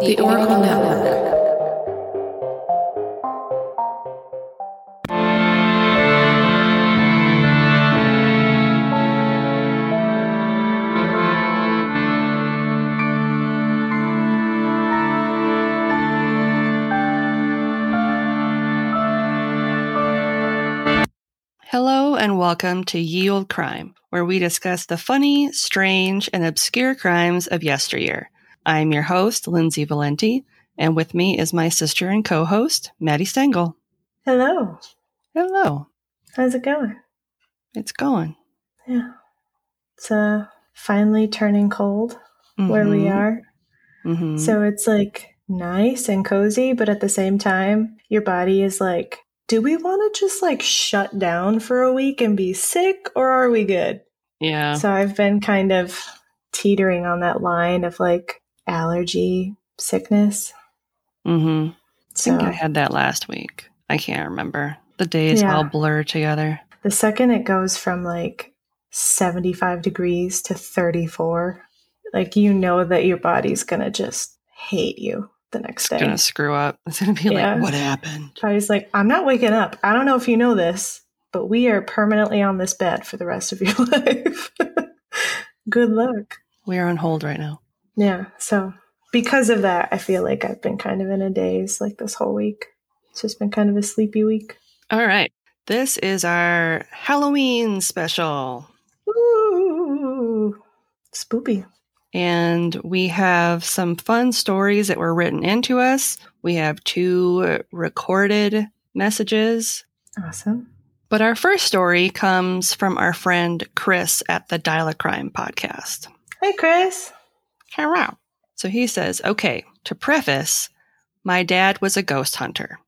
The Oracle Network. Hello and welcome to Ye Olde Crime, where we discuss the funny, strange, and obscure crimes of yesteryear. I'm your host, Lindsay Valenti, and with me is my sister and co-host, Maddie Stengel. Hello. Hello. How's it going? It's going. Yeah. It's uh finally turning cold where we Mhm. are. Mhm. So it's like nice and cozy, but at the same time, your body is like, do we want to just like shut down for a week and be sick or are we good? yeah. So I've been kind of teetering on that line of like allergy sickness. Mm-hmm. I So think I had that last week. I can't remember. The days Yeah. all blur together. the second it goes from like 75 degrees to 34, like you know that your body's going to just hate you the next It's day. gonna screw up. It's gonna be Yeah. like, what happened? Body's like, I'm not waking up. I don't know if you know this, but we are permanently on this bed for the rest of your life. Good luck. We are on hold right now. Yeah. So, because of that, I feel like I've been kind of in a daze like this whole week. It's just been kind of a sleepy week. All right. This is our Halloween special. Ooh, spoopy. And we have some fun stories that were written into us. We have two recorded messages. Awesome. But our first story comes from our friend Chris at the Dial a Crime podcast. Hey, Chris. So he says, okay, to preface, my dad was a ghost hunter.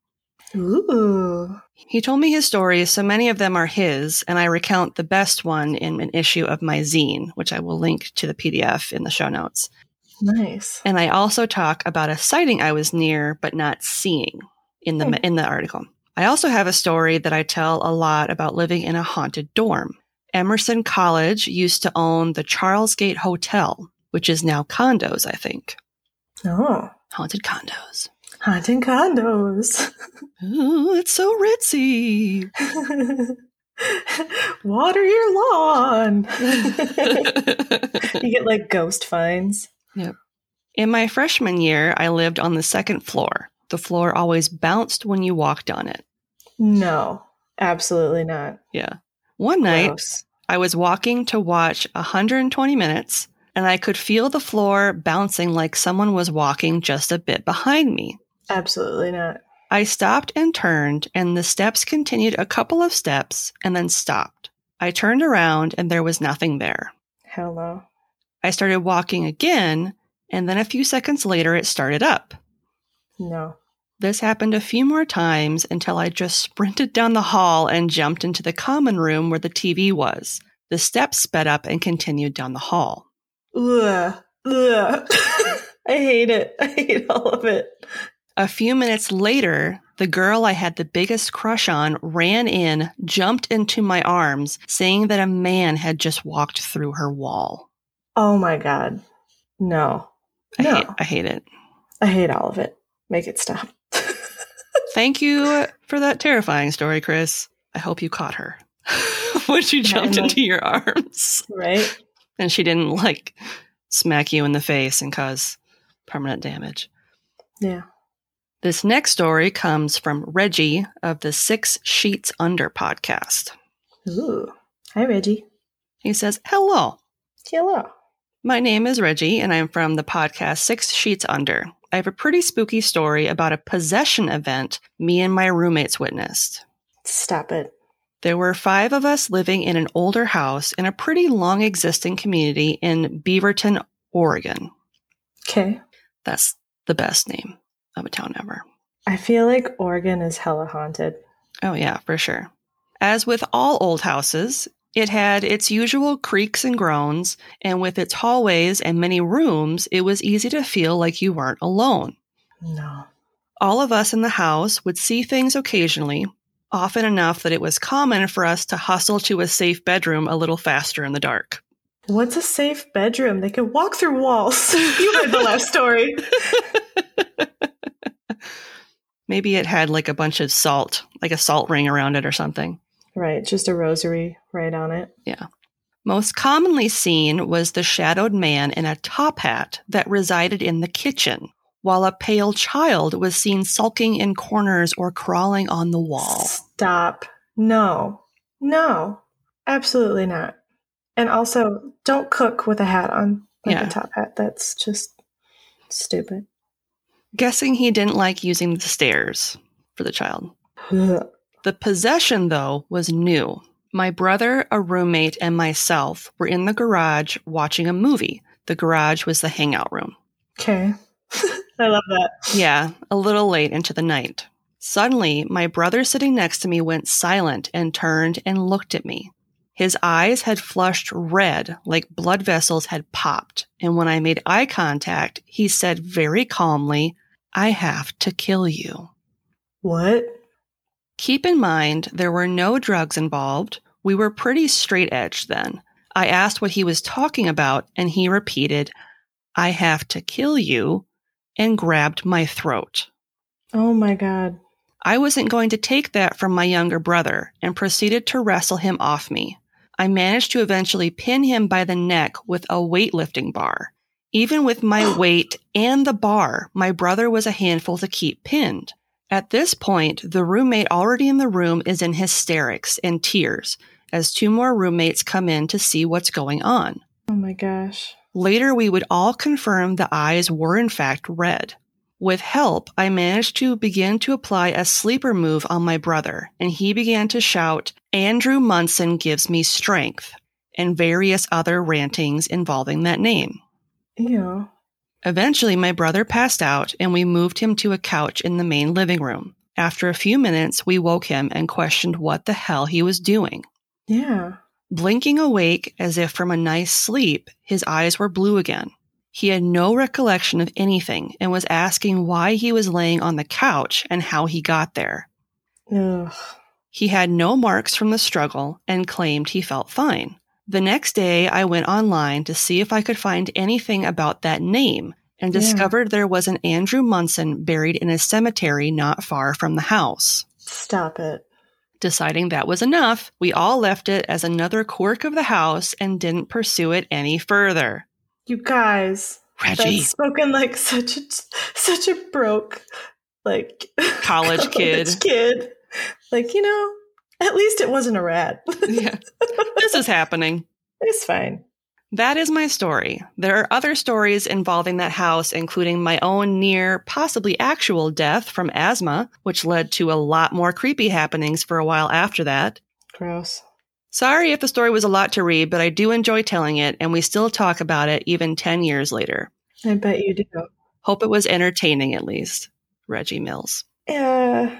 Ooh. He told me his stories, so many of them are his, and I recount the best one in an issue of my zine, which I will link to the PDF in the show notes. Nice. And I also talk about a sighting I was near but not seeing in the Hmm. in the article. I also have a story that I tell a lot about living in a haunted dorm. Emerson College used to own the Charlesgate Hotel, which is now condos, I think. Oh, Haunted condos. haunting condos. Ooh, it's so ritzy. Water your lawn. you get like ghost fines. In my freshman year, I lived on the second floor. The floor always bounced when you walked on it. No, absolutely not. Yeah. One night, Gross. I was walking to watch 120 minutes, and I could feel the floor bouncing like someone was walking just a bit behind me. Absolutely not. I stopped and turned, and the steps continued a couple of steps and then stopped. I turned around, and there was nothing there. Hello. I started walking again, and then a few seconds later, it started up. No. This happened a few more times until I just sprinted down the hall and jumped into the common room where the TV was. The steps sped up and continued down the hall. Ugh. Ugh. I hate it. I hate all of it. A few minutes later, the girl I had the biggest crush on ran in, jumped into my arms, saying that a man had just walked through her wall. Oh my god. No. I, No. hate, I hate it. I hate all of it. Make it stop. Thank you for that terrifying story, Chris. I hope you caught her when she jumped into your arms right? And she didn't like smack you in the face and cause permanent damage. Yeah. This next story comes from Reggie of the Six Sheets Under podcast. Ooh. Hi, Reggie. He says, Hello. Hello. My name is Reggie, and I'm from the podcast Six Sheets Under. I have a pretty spooky story about a possession event me and my roommates witnessed. Stop it. There were five of us living in an older house in a pretty long existing community in Beaverton, Oregon. Okay. That's the best name of a town ever. I feel like Oregon is hella haunted. Oh, yeah, for sure. As with all old houses, it had its usual creaks and groans, and with its hallways and many rooms, it was easy to feel like you weren't alone. No. All of us in the house would see things occasionally, often enough that it was common for us to hustle to a safe bedroom a little faster in the dark. What's a safe bedroom? They can walk through walls. you heard the last story. Maybe it had like a bunch of salt, like a salt ring around it or something. Right, just a rosary right on it. Yeah. Most commonly seen was the shadowed man in a top hat that resided in the kitchen, while a pale child was seen sulking in corners or crawling on the wall. Stop. No. No. Absolutely not. And also, don't cook with a hat on, like Yeah. a top hat. That's just stupid. Guessing he didn't like using the stairs for the child. The possession, though, was new. My brother, a roommate, and myself were in the garage watching a movie. The garage was the hangout room. Okay. I love that. Yeah, a little late into the night. Suddenly, my brother sitting next to me went silent and turned and looked at me. His eyes had flushed red like blood vessels had popped, and when I made eye contact, he said very calmly, I have to kill you. What? Keep in mind, there were no drugs involved. We were pretty straight edged then. I asked what he was talking about, and he repeated, I have to kill you, and grabbed my throat. Oh my God. I wasn't going to take that from my younger brother and proceeded to wrestle him off me. I managed to eventually pin him by the neck with a weightlifting bar. Even with my weight and the bar, my brother was a handful to keep pinned. At this point, the roommate already in the room is in hysterics and tears as two more roommates come in to see what's going on. Oh my gosh. Later, we would all confirm the eyes were in fact red. With help, I managed to begin to apply a sleeper move on my brother, and he began to shout, Andrew Munson gives me strength, and various other rantings involving that name. Ew. Eventually, my brother passed out, and we moved him to a couch in the main living room. After a few minutes, we woke him and questioned what the hell he was doing. Yeah. Blinking awake as if from a nice sleep, his eyes were blue again. He had no recollection of anything and was asking why he was laying on the couch and how he got there. Ugh. He had no marks from the struggle and claimed he felt fine. The next day, I went online to see if I could find anything about that name and Yeah. discovered there was an Andrew Munson buried in a cemetery not far from the house. Stop it. Deciding that was enough, we all left it as another quirk of the house and didn't pursue it any further. You guys. Reggie, That's spoken like such a such a broke like college kid. kid. Like, you know, at least it wasn't a rat. yeah, this is happening. it's fine. That is my story. There are other stories involving that house, including my own near, possibly actual death from asthma, which led to a lot more creepy happenings for a while after that. Gross. Sorry if the story was a lot to read, but I do enjoy telling it, and we still talk about it even 10 years later. I bet you do. Hope it was entertaining at least. Reggie Mills. Yeah.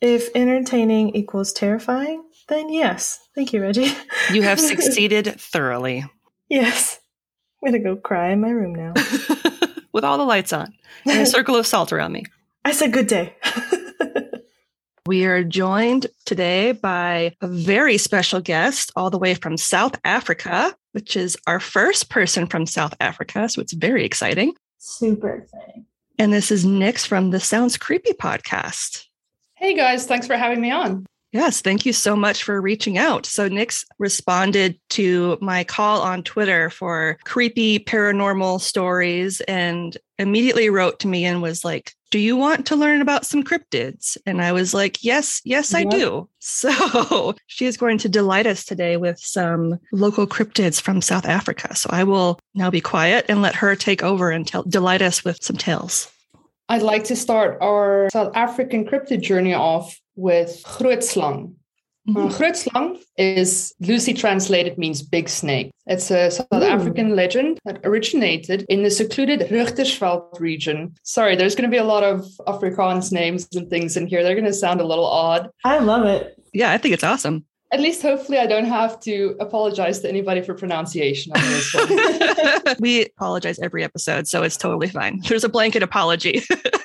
If entertaining equals terrifying, then yes. Thank you, Reggie. You have succeeded thoroughly. Yes. I'm gonna go cry in my room now. With all the lights on and a circle of salt around me. I said good day. We are joined today by a very special guest, all the way from South Africa, which is our first person from South Africa. So it's very exciting. Super exciting. And this is Nix from the Sounds Creepy podcast. Hey guys, thanks for having me on. Yes, thank you so much for reaching out. So, Nix responded to my call on Twitter for creepy paranormal stories and immediately wrote to me and was like, Do you want to learn about some cryptids? And I was like, Yes, yes, I Yep. do. So, she is going to delight us today with some local cryptids from South Africa. So, I will now be quiet and let her take over and tell, delight us with some tales. I'd like to start our South African cryptid journey off with Grootslang. Uh, Grootslang is loosely translated means big snake. It's a South Ooh. African legend that originated in the secluded Richtersveld region. Sorry, there's going to be a lot of Afrikaans names and things in here. They're going to sound a little odd. I love it. Yeah, I think it's awesome. At least, hopefully, I don't have to apologize to anybody for pronunciation on this one. we apologize every episode, so it's totally fine. There's a blanket apology.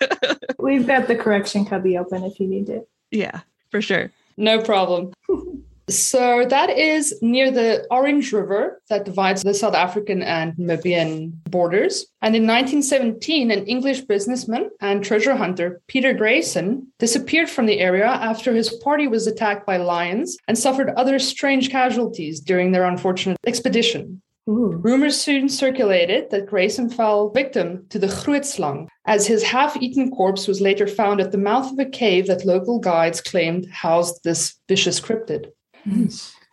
We've got the correction cubby open if you need it. Yeah, for sure. no problem. So that is near the Orange River that divides the South African and Namibian borders. And in 1917, an English businessman and treasure hunter, Peter Grayson, disappeared from the area after his party was attacked by lions and suffered other strange casualties during their unfortunate expedition. Ooh. Rumors soon circulated that Grayson fell victim to the Grootslang, as his half eaten corpse was later found at the mouth of a cave that local guides claimed housed this vicious cryptid.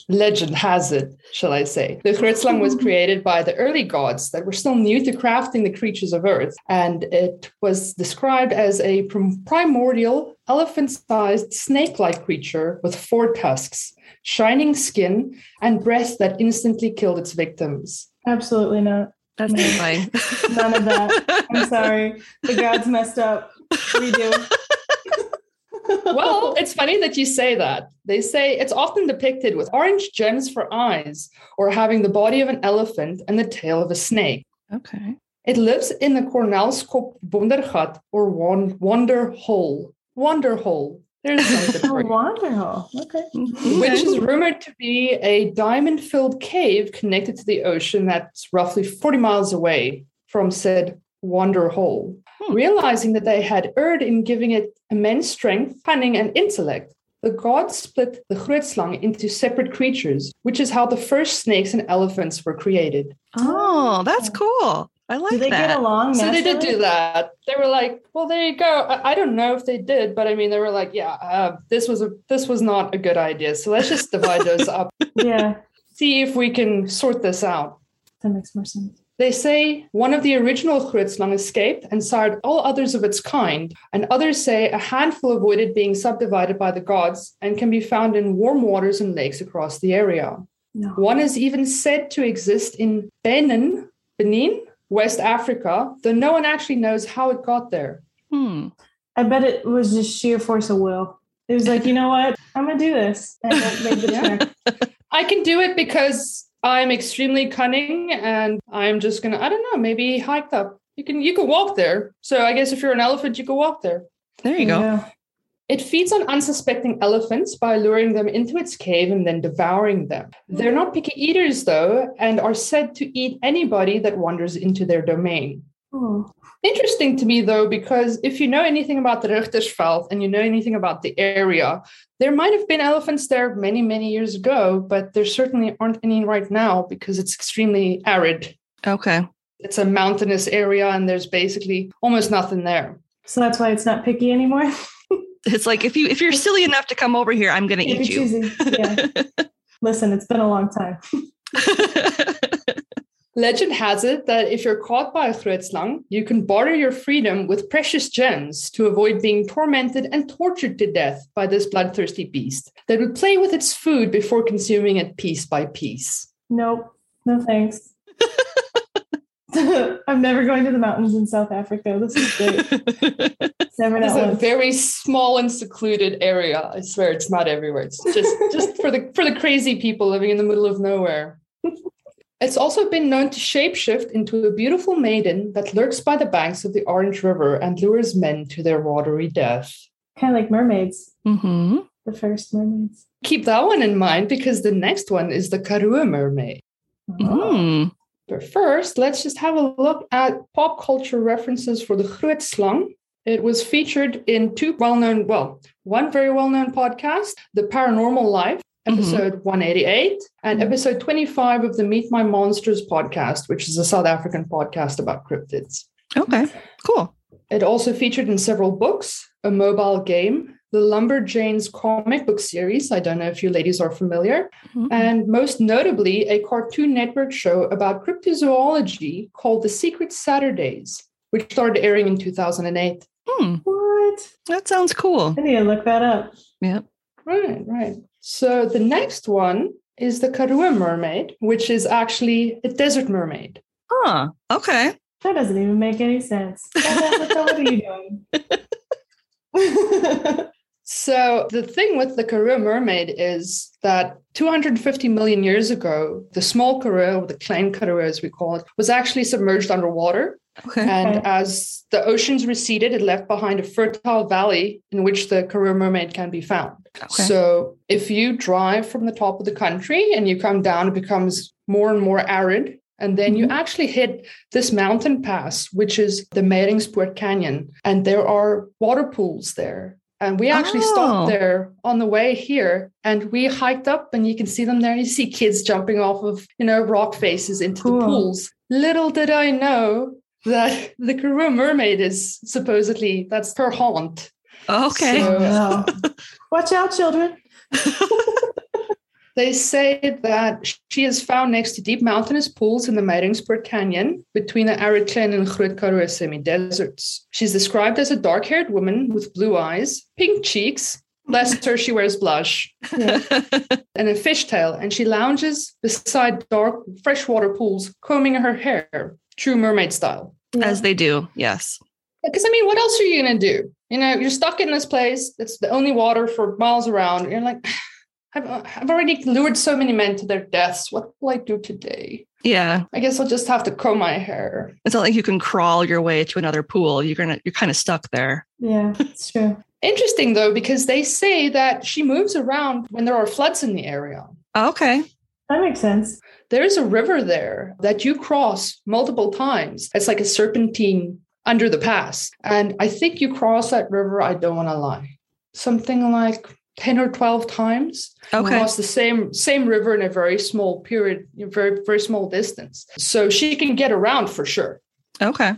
Legend has it, shall I say. The Grootslang was created by the early gods that were still new to crafting the creatures of Earth, and it was described as a prim- primordial, elephant sized, snake like creature with four tusks, shining skin, and breath that instantly killed its victims. Absolutely not. That's No. fine. None of that. I'm sorry. The gods messed up. We do. well, it's funny that you say that. They say it's often depicted with orange gems for eyes or having the body of an elephant and the tail of a snake. Okay. It lives in the Cornelskop Wondergat or wan- Wonder Hole. Wonder Hole. There's something Oh, for wonderful. Okay. Which is rumored to be a diamond filled cave connected to the ocean that's roughly 40 miles away from said Wonder Hole. Hmm. Realizing that they had erred in giving it immense strength, cunning, and intellect, the gods split the Grootslang into separate creatures, which is how the first snakes and elephants were created. Oh, that's cool. I like Do they that. get along? So they did do that. They were like, "Well, there you go." I, I don't know if they did, but I mean, they were like, "Yeah, uh, this was a this was not a good idea. So let's just divide those up, Yeah, see if we can sort this out." that makes more sense. They say one of the original Grootslang escaped and sired all others of its kind, and others say a handful avoided being subdivided by the gods and can be found in warm waters and lakes across the area. No. One is even said to exist in Benin, Benin, West Africa, though no one actually knows how it got there. Hmm. I bet it was just sheer force of will. It was like, you know what? I'm gonna do this. And it made the Yeah. I can do it because I'm extremely cunning and I'm just gonna, I don't know, maybe hike up. You can you can walk there. So I guess if you're an elephant, you can walk there. There you go. Yeah. It feeds on unsuspecting elephants by luring them into its cave and then devouring them. They're not picky eaters, though, and are said to eat anybody that wanders into their domain. Oh. Interesting to me, though, because if you know anything about the Richtersveld and you know anything about the area, there might have been elephants there many, many years ago, but there certainly aren't any right now because it's extremely arid. Okay. It's a mountainous area and there's basically almost nothing there. So that's why it's not picky anymore. It's like if you if you're silly enough to come over here, I'm gonna eat you're choosing- Yeah. Listen, it's been a long time. Legend has it that if you're caught by a Grootslang, you can barter your freedom with precious gems to avoid being tormented and tortured to death by this bloodthirsty beast that would play with its food before consuming it piece by piece. Nope. No thanks. I'm never going to the mountains in South Africa. This is great. It's never It's a once. very small and secluded area. I swear it's not everywhere. It's just just for the for the crazy people living in the middle of nowhere. It's also been known to shapeshift into a beautiful maiden that lurks by the banks of the Orange River and lures men to their watery death. Kind of like mermaids, hmm the first mermaids. Keep that one in mind because the next one is the Karoo mermaid. Mm. But first, let's just have a look at pop culture references for the Grootslang. It was featured in two well-known, well, one very well-known podcast, The Paranormal Life, Mhm. episode 188, and episode 25 of the Meet My Monsters podcast, which is a South African podcast about cryptids. Okay. Cool. It also featured in several books, a mobile game, the Lumberjanes comic book series. I don't know if you ladies are familiar. Mhm. And most notably, a Cartoon Network show about cryptozoology called The Secret Saturdays, which started airing in 2008. Hmm. What? That sounds cool. I need to look that up. Yeah. Right, right. So the next one is the Karoo mermaid, which is actually a desert mermaid. Huh. Okay. That doesn't even make any sense. South Africa, what are you doing? So the thing with the Karoo mermaid is that 250 million years ago, the small Karoo, the Klein Karoo as we call it, was actually submerged underwater Okay. And as the oceans receded, it left behind a fertile valley in which the Karoo mermaid can be found. Okay. So if you drive from the top of the country and you come down, it becomes more and more arid. And then you Mhm. actually hit this mountain pass, which is the Meiringspoort Canyon. And there are water pools there. And we actually Oh. stopped there on the way here and we hiked up and you can see them there. You see kids jumping off of, you know, rock faces into Cool. the pools. Little did I know that the Karoo mermaid is supposedly that's her haunt. okay. So-. Watch out, children. They say that she is found next to deep mountainous pools in the Meiringspoort Canyon between the arid Klein and Groot Karoo semi-deserts. She's described as a dark-haired woman with blue eyes, pink cheeks, bless her, she wears blush, Yeah. and a fishtail, and she lounges beside dark freshwater pools, combing her hair, true mermaid style. As they do. Yes. Because I mean, what else are you gonna do? You know, you're stuck in this place. It's the only water for miles around. You're like, I've, I've already lured so many men to their deaths. What will I do today? Yeah. I guess I'll just have to comb my hair. It's not like you can crawl your way to another pool. You're gonna you're kind of stuck there. Yeah, it's true. Interesting though, because they say that she moves around when there are floods in the area. Oh, okay. That makes sense. There's a river there that you cross multiple times. It's like a serpentine under the pass. And I think you cross that river, I don't want to lie, something like 10 or 12 times. Okay. Across the same same river in a very small period, very, very small distance. So she can get around for sure. Okay.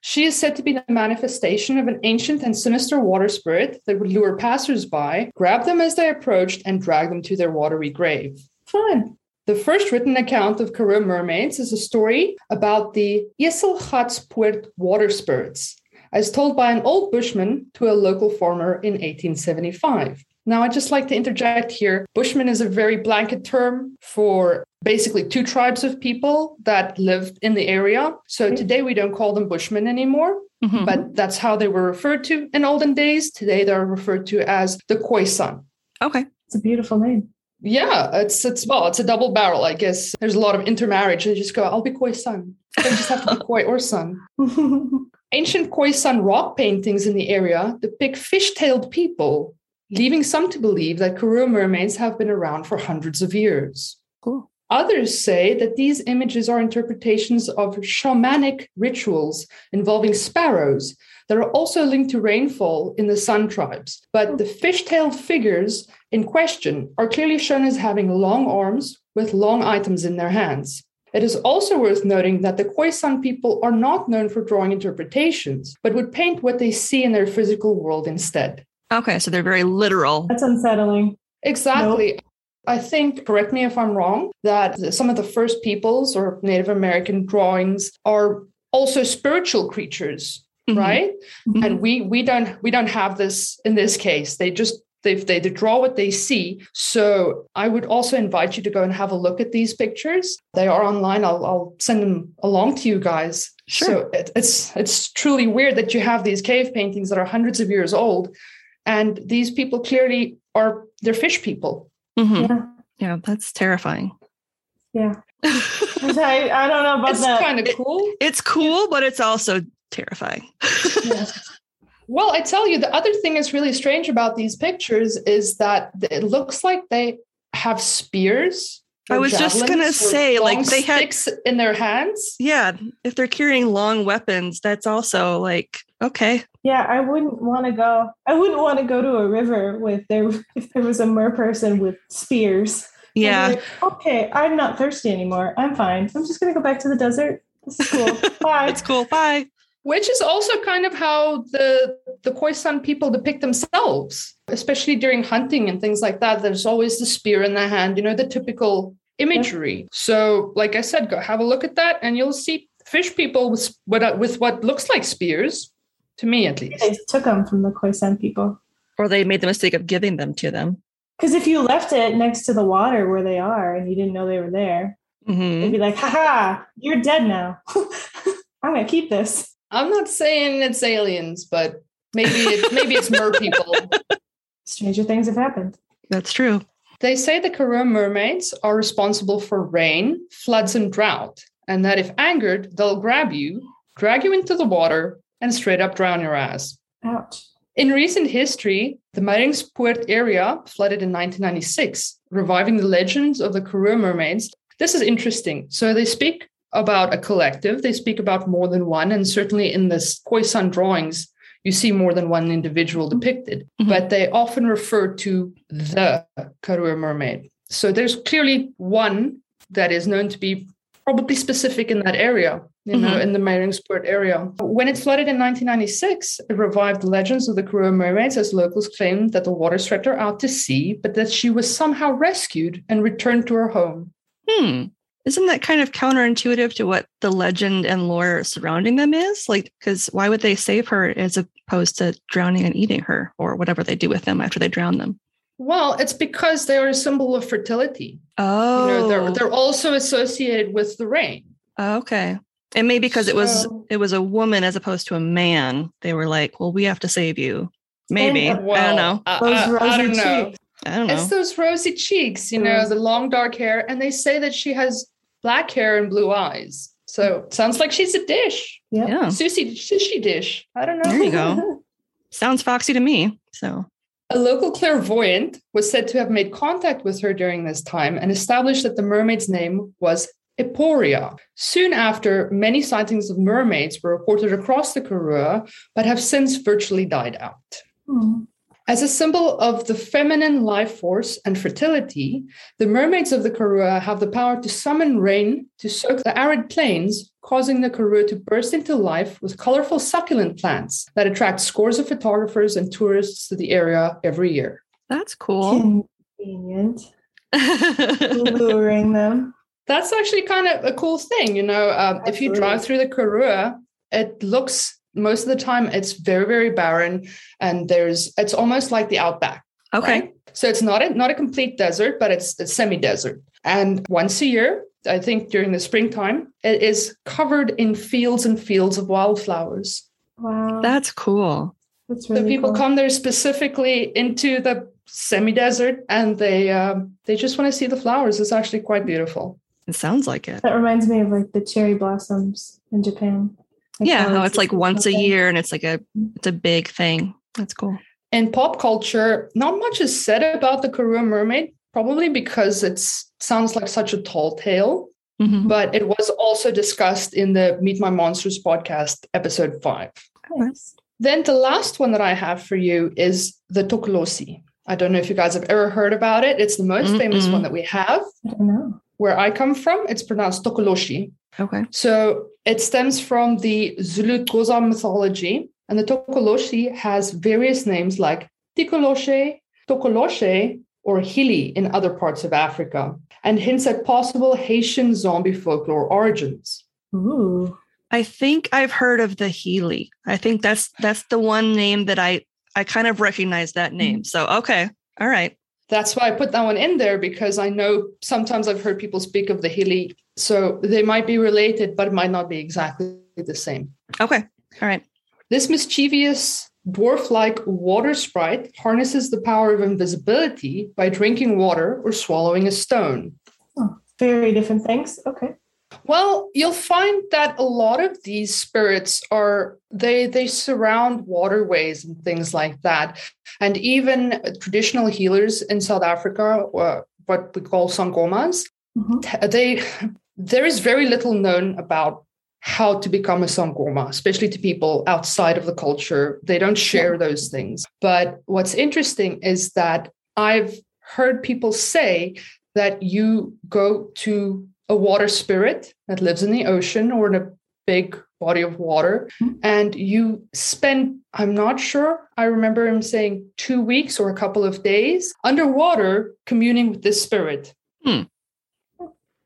She is said to be the manifestation of an ancient and sinister water spirit that would lure passers-by, grab them as they approached, and drag them to their watery grave. Fun. The first written account of Karoo mermaids is a story about the Jesselgatspoort water spirits, as told by an old bushman to a local farmer in 1875. Now, I'd just like to interject here. Bushman is a very blanket term for basically two tribes of people that lived in the area. So today we don't call them Bushmen anymore, Mhm. but that's how they were referred to in olden days. Today they're referred to as the Khoisan. okay. It's a beautiful name. Yeah, it's it's well, it's a double barrel, I guess. There's a lot of intermarriage. They just go, I'll be Khoi San. They just have to be Khoi or San. Ancient Khoi San rock paintings in the area depict fish-tailed people, leaving some to believe that Karoo mermaids have been around for hundreds of years. Cool. Others say that these images are interpretations of shamanic rituals involving sparrows that are also linked to rainfall in the San tribes. But the fish-tailed figures in question are clearly shown as having long arms with long items in their hands. It is also worth noting that the Khoisan people are not known for drawing interpretations, but would paint what they see in their physical world instead. Okay. So they're very literal. That's unsettling. Exactly. I think, correct me if I'm wrong, that some of the first peoples or Native American drawings are also spiritual creatures, Mhm. right? Mhm. And we we don't we don't have this in this case. They just they, they they draw what they see. So I would also invite you to go and have a look at these pictures. They are online. I'll I'll send them along to you guys. Sure. So it, it's it's truly weird that you have these cave paintings that are hundreds of years old, and these people clearly are they're fish people. Mhm. Yeah. Yeah. That's terrifying. Yeah. I, I don't know about It's that. kind of cool. it's cool, but it's also terrifying. Yeah. Well, I tell you, the other thing that's really strange about these pictures is that it looks like they have spears. I was just gonna say, like, they had- sticks in their hands. yeah. If they're carrying long weapons, that's also like, okay. Yeah, I wouldn't want to go. I wouldn't want to go to a river with there if there was a mer person with spears. Yeah. like, okay, I'm not thirsty anymore. I'm fine. I'm just gonna go back to the desert. This is cool. Bye. It's cool. Bye. Which is also kind of how the the Khoisan people depict themselves, especially during hunting and things like that. There's always the spear in the hand, you know, the typical imagery. So, like I said, go have a look at that, and you'll see fish people with what with what looks like spears, to me at least. they took them from the Khoisan people. Or they made the mistake of giving them to them. Because if you left it next to the water where they are and you didn't know they were there, Mhm. they'd be like, "Ha ha, you're dead now. I'm gonna keep this. I'm not saying it's aliens, but maybe it, maybe it's mer people. Stranger things have happened. That's true. They say the Karoo mermaids are responsible for rain, floods, and drought, and that if angered, they'll grab you drag you into the water, and straight up drown your ass. Ouch. In recent history, the Meiringspoort area flooded in 1996, reviving the legends of the Karoo mermaids. This is interesting. So they speak about a collective, they speak about more than one, and certainly in the Khoisan drawings, you see more than one individual depicted, Mhm. but they often refer to the Karoo mermaid. So there's clearly one that is known to be probably specific in that area, you know, Mhm. in the Meiringspoort area. When it flooded in 1996, it revived the legends of the Karoo mermaids as locals claimed that the water swept her out to sea, but that she was somehow rescued and returned to her home. Hmm. Isn't that kind of counterintuitive to what the legend and lore surrounding them is? Like, because why would they save her as opposed to drowning and eating her or whatever they do with them after they drown them? Well, it's because they are a symbol of fertility. Oh, You know, they're oh. they're also associated with the rain. Oh, okay. And maybe because it was it was a woman as opposed to a man, they were like, "Well, we have to save you." Oh, maybe And, I don't know. I, Those I- I rosy don't know. cheeks. I don't know. It's those rosy cheeks, you know, mm. the long dark hair, and they say that she has black hair and blue eyes. So sounds like she's a dish, Yep. yeah, sushi sushi dish. I don't know. There you go. sounds foxy to me. So A local clairvoyant was said to have made contact with her during this time and established that the mermaid's name was Eporia. Soon after, many sightings of mermaids were reported across the Karoo, but have since virtually died out. Hmm. As a symbol of the feminine life force and fertility, the mermaids of the Karoo have the power to summon rain to soak the arid plains, causing the Karoo to burst into life with colorful succulent plants that attract scores of photographers and tourists to the area every year. that's cool. Convenient. Luring them. That's actually kind of a cool thing, you know. Um, if you drive through the Karoo, it looks most of the time it's very very barren, and there's it's almost like the outback. okay. right? So it's not a, not a complete desert, but it's a semi-desert. And once a year, I think during the springtime, it is covered in fields and fields of wildflowers. Wow. That's cool. That's really so people cool. come there specifically into the semi-desert, and they um, they just want to see the flowers. It's actually quite beautiful. It sounds like it. That reminds me of like the cherry blossoms in Japan. Yeah, how how it's like once a year and it's like a it's a big thing. That's cool. In pop culture, not much is said about the Karoo mermaid, probably because it sounds like such a tall tale. Mhm. But it was also discussed in the Meet My Monsters podcast, episode five. Nice. Then the last one that I have for you is the Tokolosi. I don't know if you guys have ever heard about it. It's the most famous Mm-mm. one that we have. I don't know. Where I come from, it's pronounced Tokoloshi. Okay. So it stems from the Zulu Xhosa mythology. And the Tokoloshi has various names like Tikoloshe, Tokoloshe, or Hili in other parts of Africa, and hints at possible Haitian zombie folklore origins. Ooh. I think I've heard of the Hili. I think that's that's the one name that I I kind of recognize that name. Mm-hmm. So okay. All right. That's why I put that one in there because I know sometimes I've heard people speak of the Hili. So they might be related, but it might not be exactly the same. Okay. All right. This mischievous dwarf like water sprite harnesses the power of invisibility by drinking water or swallowing a stone. Oh, very different things. Okay. Well, you'll find that a lot of these spirits are they they surround waterways and things like that. And even traditional healers in South Africa, or what we call sangomas, Mhm. they there is very little known about how to become a sangoma, especially to people outside of the culture. They don't share those things. But what's interesting is that I've heard people say that you go to a water spirit that lives in the ocean or in a big body of water Mhm. and you spend i'm not sure i remember him saying two weeks or a couple of days underwater communing with this spirit Hmm.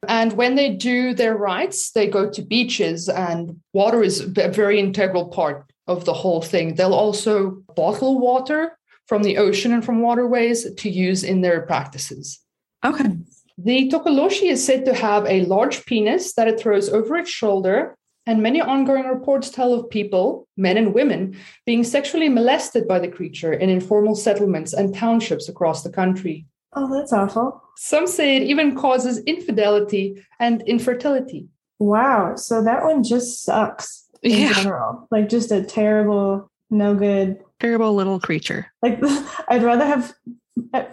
and when they do their rites they go to beaches and water is a very integral part of the whole thing they'll also bottle water from the ocean and from waterways to use in their practices Okay. The Tokoloshi is said to have a large penis that it throws over its shoulder, and many ongoing reports tell of people, men and women, being sexually molested by the creature in informal settlements and townships across the country. Oh, that's awful. Some say it even causes infidelity and infertility. Wow. So that one just sucks. in Yeah. general. Like just a terrible, no good. Terrible little creature. Like I'd rather have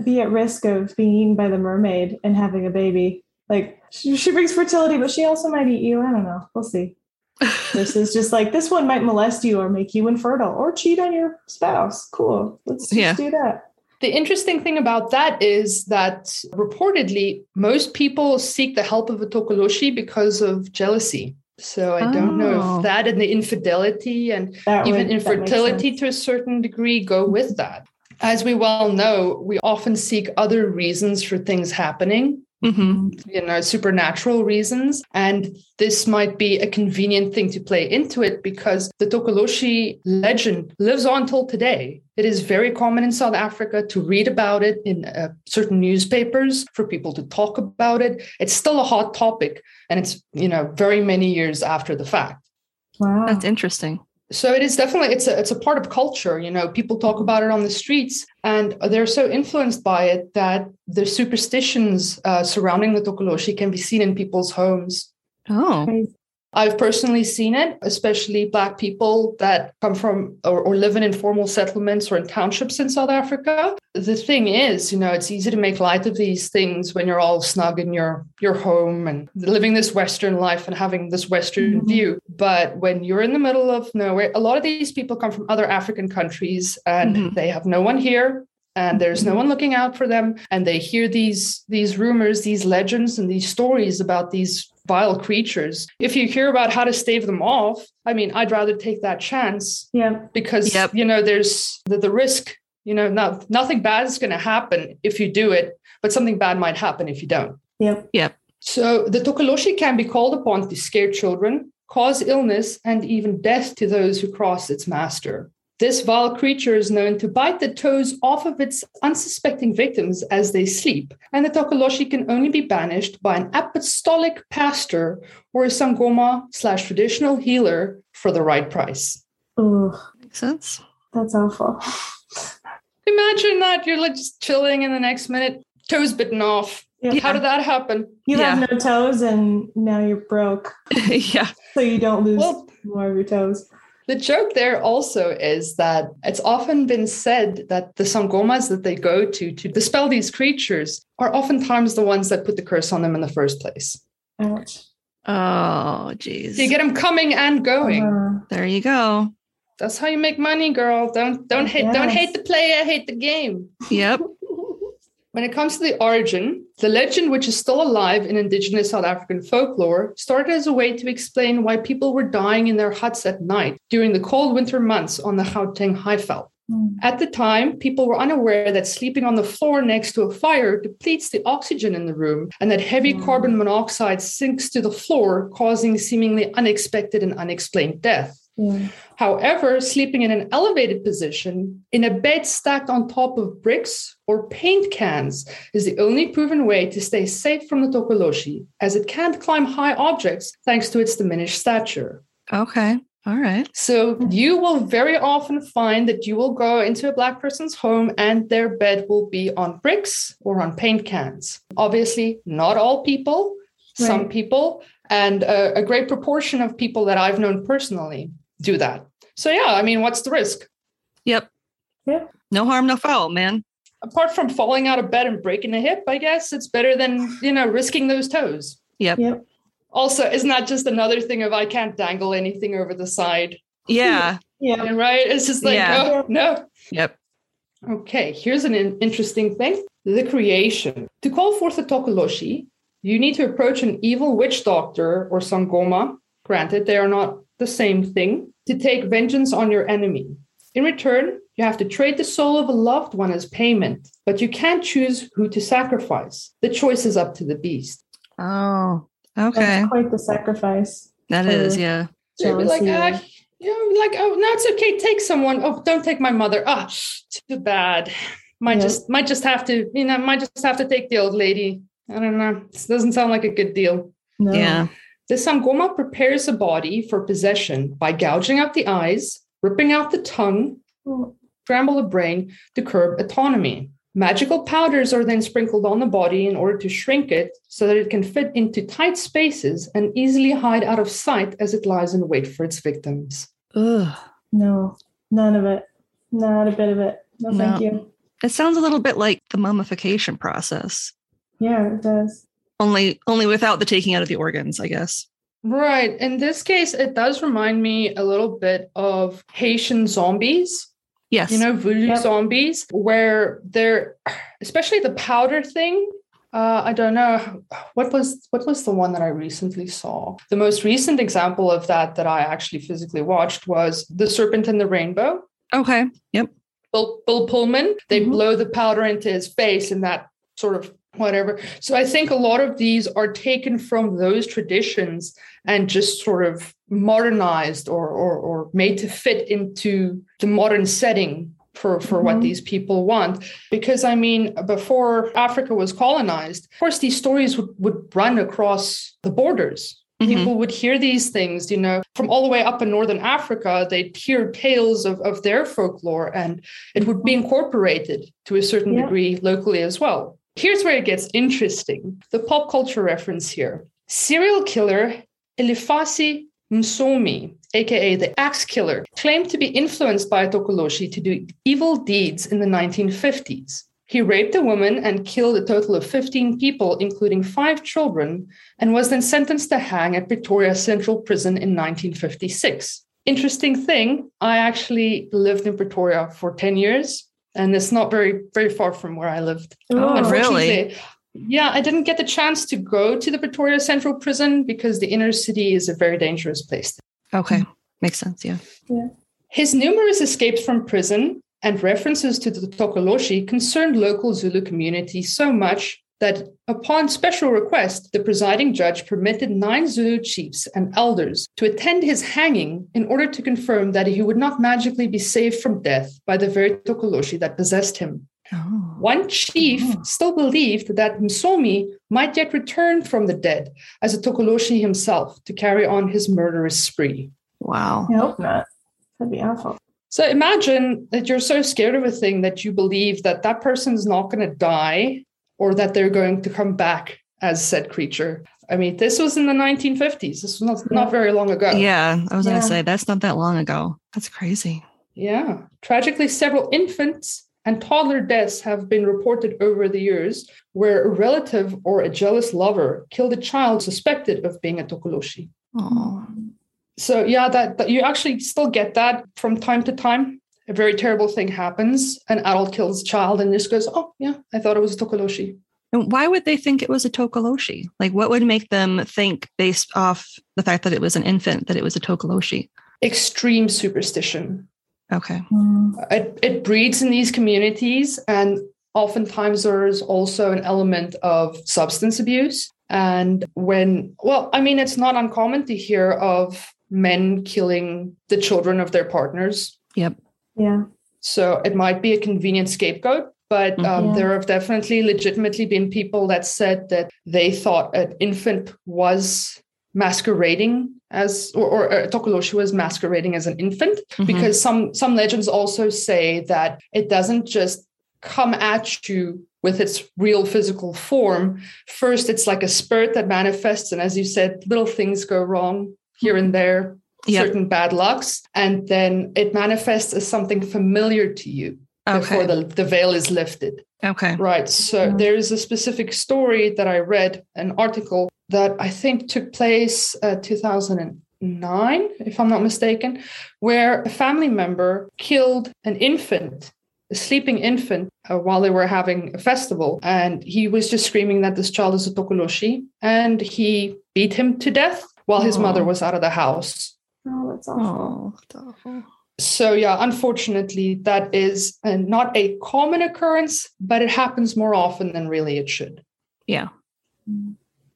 be at risk of being eaten by the mermaid and having a baby. Like she, she brings fertility, but she also might eat you. I don't know. We'll see. this is just like this one might molest you or make you infertile or cheat on your spouse. Cool. Let's just Yeah. do that. The interesting thing about that is that reportedly, most people seek the help of a tokoloshi because of jealousy. So I don't know Oh. if that and the infidelity and That even would- infertility to a certain degree go with that. As we well know, we often seek other reasons for things happening, hmm you know, supernatural reasons. And this might be a convenient thing to play into it because the Tokoloshi legend lives on till today. It is very common in South Africa to read about it in uh, certain newspapers, for people to talk about it. It's still a hot topic, and it's, you know, very many years after the fact Wow. That's interesting. So it is definitely it's a it's a part of culture you know people talk about it on the streets and they're so influenced by it that the superstitions uh, surrounding the tokoloshi can be seen in people's homes Oh. I've personally seen it especially black people that come from or, or live in informal settlements or in townships in south africa the thing is you know it's easy to make light of these things when you're all snug in your your home and living this western life and having this western Mhm. view but when you're in the middle of nowhere a lot of these people come from other african countries and Mhm. they have no one here and there's no one looking out for them and they hear these these rumors these legends and these stories about these vile creatures if you hear about how to stave them off i mean i'd rather take that chance Yeah. because Yep. you know there's the, the risk you know not, nothing bad is going to happen if you do it but something bad might happen if you don't Yep. Yeah. So the tokoloshi can be called upon to scare children cause illness and even death to those who cross its master this vile creature is known to bite the toes off of its unsuspecting victims as they sleep, and the Tokoloshi can only be banished by an apostolic pastor or a Sangoma slash traditional healer for the right price. Ooh, makes sense. that's awful. Imagine that you're like just chilling and the next minute, toes bitten off. Yeah. How did that happen? You Yeah. have no toes and now you're broke. yeah. So you don't lose Well, more of your toes. The joke there also is that it's often been said that the sangomas that they go to to dispel these creatures are oftentimes the ones that put the curse on them in the first place. Ouch. Oh, geez. So you get them coming and going. Uh, there you go. That's how you make money, girl. Don't don't hate don't hate the player, hate the game. Yep. When it comes to the origin, the legend, which is still alive in indigenous South African folklore, started as a way to explain why people were dying in their huts at night during the cold winter months on the Gauteng Highveld. Mm. At the time, people were unaware that sleeping on the floor next to a fire depletes the oxygen in the room and that heavy Mm. carbon monoxide sinks to the floor, causing seemingly unexpected and unexplained death. yeah. However, sleeping in an elevated position in a bed stacked on top of bricks or paint cans is the only proven way to stay safe from the tokoloshi, as it can't climb high objects thanks to its diminished stature. Okay. All right. So you will very often find that you will go into a black person's home and their bed will be on bricks or on paint cans. Obviously, not all people, some people, and a, a great proportion of people that I've known personally do that. So yeah, I mean, what's the risk? Yep. Yeah. No harm, no foul, man. Apart from falling out of bed and breaking a hip, I guess it's better than, you know, risking those toes. Yep. Yep. Also, isn't that just another thing of I can't dangle anything over the side? Yeah. Yeah. Right? It's just like, Yeah. oh, no, Yep. Okay, here's an in- interesting thing the creation. To call forth a Tokoloshi, you need to approach an evil witch doctor or Sangoma. Granted, they are not the same thing, to take vengeance on your enemy. In return, you have to trade the soul of a loved one as payment, but you can't choose who to sacrifice. The choice is up to the beast. Oh, okay. That's quite the sacrifice. That is, yeah. They'd be like, Jealousy. ah, you know, like, oh, no, it's okay. Take someone. Oh, don't take my mother. Ah, too bad. Might Yeah. just, might just have to, you know, might just have to take the old lady. I don't know. This doesn't sound like a good deal. No. Yeah. The Sangoma prepares a body for possession by gouging out the eyes, ripping out the tongue, scramble the brain to curb autonomy. Magical powders are then sprinkled on the body in order to shrink it so that it can fit into tight spaces and easily hide out of sight as it lies in wait for its victims. Ugh. No, none of it. Not a bit of it. No, thank you. It sounds a little bit like the mummification process, Yeah, it does. Only only without the taking out of the organs, I guess. Right. In this case, it does remind me a little bit of Haitian zombies. Yes. you know voodoo Yep. zombies where they're especially the powder thing uh, i don't know what was what was the one that i recently saw the most recent example of that that i actually physically watched was the serpent and the rainbow okay. Yep. bill, bill pullman they Mhm. blow the powder into his face and that sort of whatever so i think a lot of these are taken from those traditions and just sort of modernized or or, or made to fit into the modern setting for, for what Mhm. these people want. Because I mean, before Africa was colonized, of course, these stories would, would run across the borders. Mhm. People would hear these things, you know, from all the way up in Northern Africa, they'd hear tales of, of their folklore and it would be incorporated to a certain Yeah. degree locally as well. Here's where it gets interesting the pop culture reference here. Serial killer Elifasi Msomi, aka the Axe Killer, claimed to be influenced by Tokoloshi to do evil deeds in the 1950s. He raped a woman and killed a total of 15 people, including five children, and was then sentenced to hang at Pretoria Central Prison in 1956. Interesting thing, I actually lived in Pretoria for 10 years, and it's not very, very far from where I lived. Oh, really? Unfortunately, Yeah, I didn't get the chance to go to the Pretoria Central Prison because the inner city is a very dangerous place. Okay. Makes sense. Yeah. His numerous escapes from prison and references to the Tokoloshi concerned local Zulu community so much that upon special request, the presiding judge permitted nine Zulu chiefs and elders to attend his hanging in order to confirm that he would not magically be saved from death by the very Tokoloshi that possessed him. Oh. One chief Oh. still believed that Msomi might yet return from the dead as a Tokoloshi himself to carry on his murderous spree. Wow. I hope not. That'd be awful. So imagine that you're so scared of a thing that you believe that that person's not going to die or that they're going to come back as said creature. I mean, this was in the 1950s. This was not, not very long ago. Yeah. I was Yeah. going to say that's not that long ago. That's crazy. Yeah. Tragically, several infants and toddler deaths have been reported over the years where a relative or a jealous lover killed a child suspected of being a Tokoloshi. Oh. So yeah, that, that you actually still get that from time to time. A very terrible thing happens, an adult kills a child and just goes, Oh yeah, I thought it was a Tokoloshi. And why would they think it was a Tokoloshi? Like, what would make them think, based off the fact that it was an infant, that it was a Tokoloshi? Extreme superstition. Okay. Mm. it, it breeds in these communities and oftentimes there is also an element of substance abuse and when well i mean it's not uncommon to hear of men killing the children of their partners Yep. Yeah. so it might be a convenient scapegoat but um, Mhm. there have definitely legitimately been people that said that they thought an infant was masquerading as or, or uh, Tokoloshi was masquerading as an infant Mhm. because some some legends also say that it doesn't just come at you with its real physical form first it's like a spirit that manifests and as you said little things go wrong here and there Yep. certain bad lucks and then it manifests as something familiar to you before the, the veil is lifted Okay. Right. So Yeah. there is a specific story that I read, an article that I think took place uh, 2009, if I'm not mistaken, where a family member killed an infant, a sleeping infant, uh, while they were having a festival. And he was just screaming that this child is a Tokoloshi. And he beat him to death while his Aw. mother was out of the house. Oh, that's awful. Oh, that's awful. So yeah, unfortunately, that is uh, not a common occurrence, but it happens more often than really it should. Yeah.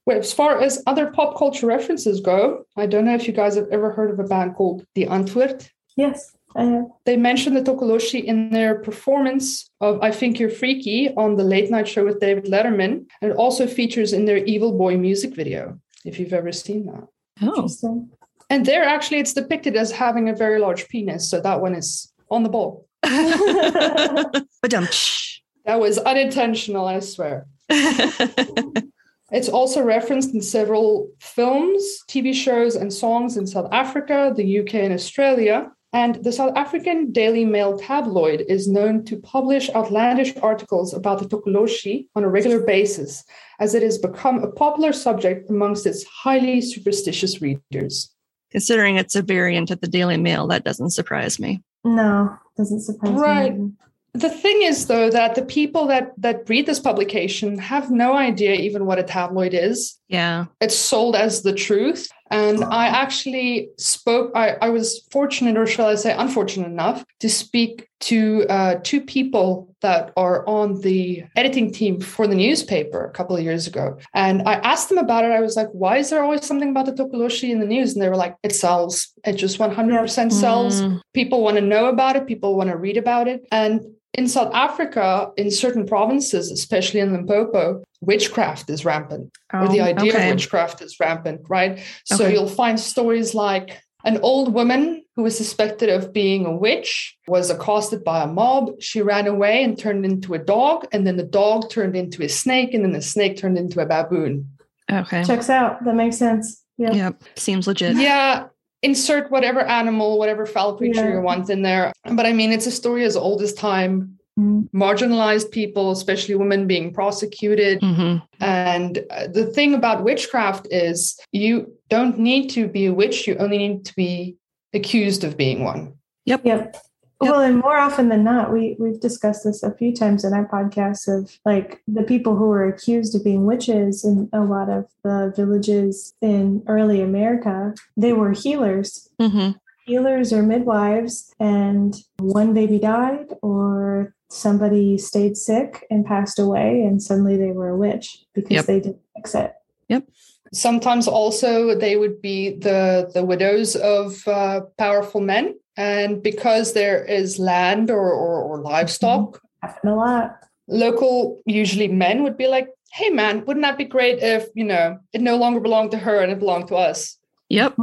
Well, as far as other pop culture references go, I don't know if you guys have ever heard of a band called Die Antwoord. Yes, I have. They mentioned the Tokoloshi in their performance of I Think You're Freaky on the late night show with David Letterman, and it also features in their Evil Boy music video, if you've ever seen that. Oh. Interesting. And there, actually, it's depicted as having a very large penis. So that one is on the ball. but um, That That was unintentional, I swear. It's also referenced in several films, TV shows, and songs in South Africa, the UK, and Australia. And the South African Daily Mail tabloid is known to publish outlandish articles about the Tokoloshi on a regular basis, as it has become a popular subject amongst its highly superstitious readers. Considering it's a variant of the Daily Mail, that doesn't surprise me. No, doesn't surprise Right. me. Right. The thing is, though, that the people that that read this publication have no idea even what a tabloid is. Yeah. It's sold as the truth. And I actually spoke, I, I was fortunate, or shall I say, unfortunate enough, to speak to uh, two people that are on the editing team for the newspaper a couple of years ago. And I asked them about it. I was like, why is there always something about the Tokoloshi in the news? And they were like, it sells. It just 100% sells. Mm, People want to know about it, people want to read about it. And in South Africa, in certain provinces, especially in Limpopo, witchcraft is rampant, or the oh, idea okay. of witchcraft is rampant, right? So Okay. you'll find stories like an old woman who was suspected of being a witch was accosted by a mob. She ran away and turned into a dog, and then the dog turned into a snake, and then the snake turned into a baboon. Okay. Checks out. That makes sense. Yeah. Yep. Seems legit. Yeah, insert whatever animal, whatever foul creature Yeah. you want in there. But I mean, it's a story as old as time. Marginalized people, especially women, being prosecuted. hmm And uh, the thing about witchcraft is you don't need to be a witch, you only need to be accused of being one. Yep. yep. Well, and more often than not, we we've discussed this a few times in our podcasts of like the people who were accused of being witches in a lot of the villages in early America, they were healers. hmm Healers or midwives, and one baby died, or somebody stayed sick and passed away, and suddenly they were a witch because Yep. they didn't fix it. Yep. Sometimes also they would be the, the widows of uh, powerful men. And because there is land or, or, or livestock, Happened a lot. local, usually men, would be like, hey, man, wouldn't that be great if, you know, it no longer belonged to her and it belonged to us? Yep.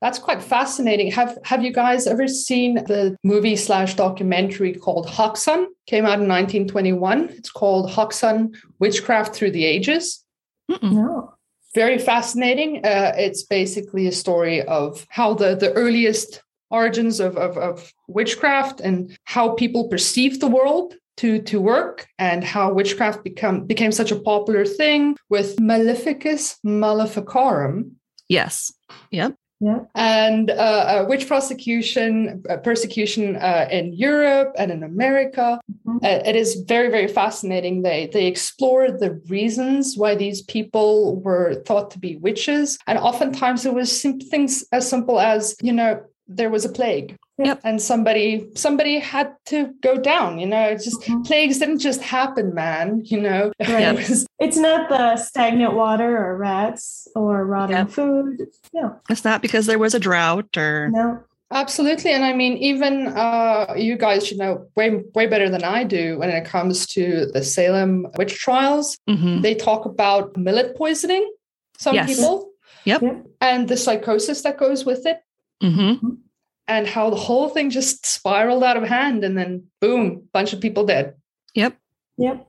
That's quite fascinating. Have Have you guys ever seen the movie slash documentary called Häxan? Came out in 1921. It's called Häxan: Witchcraft Through the Ages. Mm-mm. No. Very fascinating. Uh, it's basically a story of how the the earliest origins of, of of witchcraft and how people perceive the world to to work and how witchcraft become became such a popular thing with Maleficus Maleficarum Yes. Yep. Yeah. and uh, uh, witch prosecution, uh, persecution uh, in Europe and in America. Mhm. Uh, it is very, very fascinating. They they explore the reasons why these people were thought to be witches, and oftentimes it was sim- things as simple as you know there was a plague. Yep. And somebody somebody had to go down, you know. It's just Mhm. plagues didn't just happen, man. You know, Right. It was- It's not the stagnant water or rats or rotting Yep. food. No, It's not because there was a drought or no. Absolutely. And I mean, even uh, you guys should know way, way better than I do when it comes to the Salem witch trials. Mhm. They talk about millet poisoning, some Yes. people. Yep. Yep. And the psychosis that goes with it, Mhm. And how the whole thing just spiraled out of hand. And then, boom, bunch of people dead. Yep. Yep.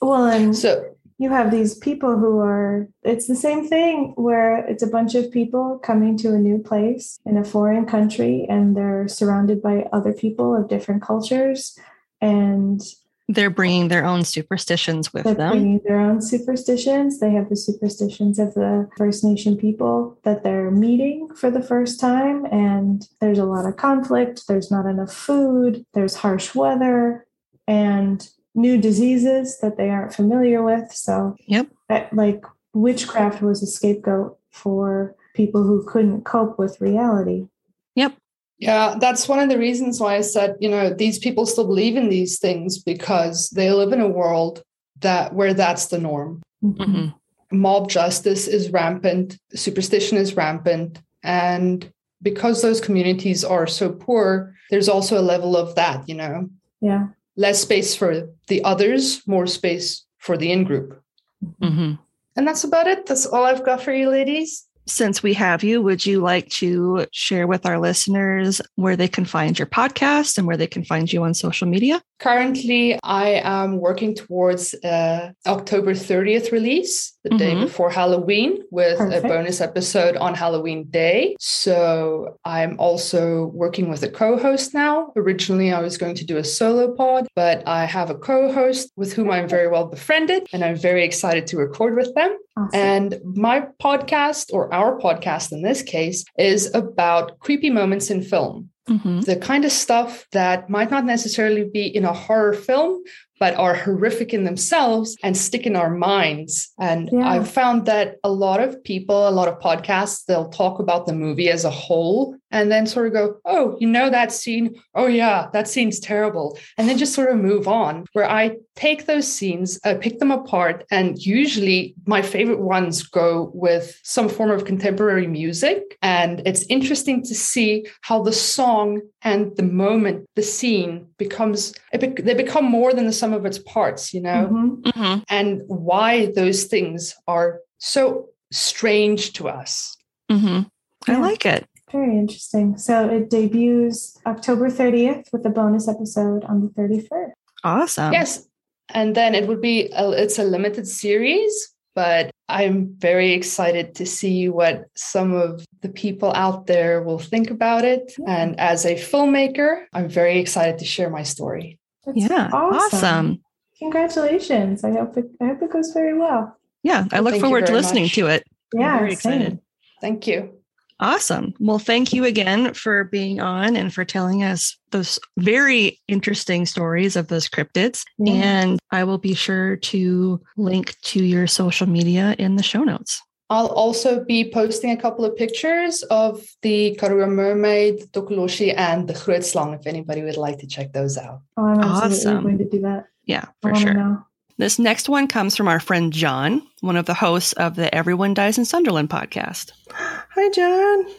Well, and So, you have these people who are, it's the same thing where it's a bunch of people coming to a new place in a foreign country and they're surrounded by other people of different cultures. And They're bringing their own superstitions with They're them. bringing their own superstitions. They have the superstitions of the First Nation people that they're meeting for the first time. And there's a lot of conflict. There's not enough food. There's harsh weather and new diseases that they aren't familiar with. So, Yep. that, like, witchcraft was a scapegoat for people who couldn't cope with reality. Yep. Yeah, that's one of the reasons why I said, you know, these people still believe in these things because they live in a world that where that's the norm. Mhm. mob justice is rampant, superstition is rampant. And because those communities are so poor, there's also a level of that, you know, Yeah. less space for the others, more space for the in group. Mhm. And that's about it. That's all I've got for you, ladies. Since we have you, would you like to share with our listeners where they can find your podcast and where they can find you on social media? Currently, I am working towards uh, October 30th release, the mm-hmm. day before Halloween, with Perfect. a bonus episode on Halloween Day. So I'm also working with a co host now. Originally, I was going to do a solo pod, but I have a co host with whom I'm very well befriended, and I'm very excited to record with them. Awesome. And my podcast, or our podcast in this case, is about creepy moments in film. Mm-hmm. The kind of stuff that might not necessarily be in a horror film, but are horrific in themselves and stick in our minds. And yeah. I've found that a lot of people, a lot of podcasts, they'll talk about the movie as a whole and then sort of go, oh, you know that scene? Oh, yeah, that scene's terrible. And then just sort of move on. Where I take those scenes, I pick them apart, and usually my favorite ones go with some form of contemporary music. And it's interesting to see how the song and the moment, the scene becomes, be- they become more than the sum of its parts, you know? Mm-hmm. Mm-hmm. And why those things are so strange to us. Mm-hmm. I like it. Very interesting. So it debuts October 30th with a bonus episode on the 31st. Awesome. Yes. And then it would be a, it's a limited series, but I'm very excited to see what some of the people out there will think about it. And as a filmmaker, I'm very excited to share my story. That's yeah. Awesome. awesome. Congratulations. I hope it I hope it goes very well. Yeah. I look forward to listening much. to it. Yeah. I'm very excited. Same. Thank you. Awesome. Well, thank you again for being on and for telling us those very interesting stories of those cryptids. Yeah. And I will be sure to link to your social media in the show notes. I'll also be posting a couple of pictures of the Karoo mermaid, Tokoloshi, and the Grootslang if anybody would like to check those out. Oh, I'm absolutely awesome. going to do that. Yeah, for sure. Know. This next one comes from our friend John, one of the hosts of the Everyone Dies in Sunderland podcast. Hi, John.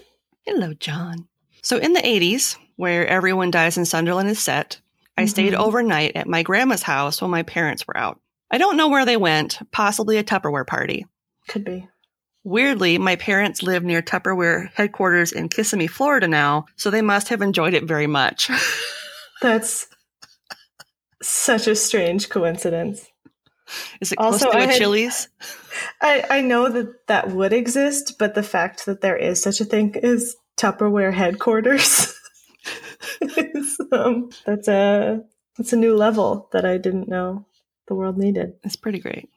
Hello, John. So, in the 80s, where Everyone Dies in Sunderland is set, I mm-hmm. stayed overnight at my grandma's house while my parents were out. I don't know where they went, possibly a Tupperware party. Could be. Weirdly, my parents live near Tupperware headquarters in Kissimmee, Florida now, so they must have enjoyed it very much. That's such a strange coincidence. Is it close also, to a had, Chili's? I, I know that that would exist, but the fact that there is such a thing is Tupperware headquarters. um, that's a that's a new level that I didn't know the world needed. It's pretty great.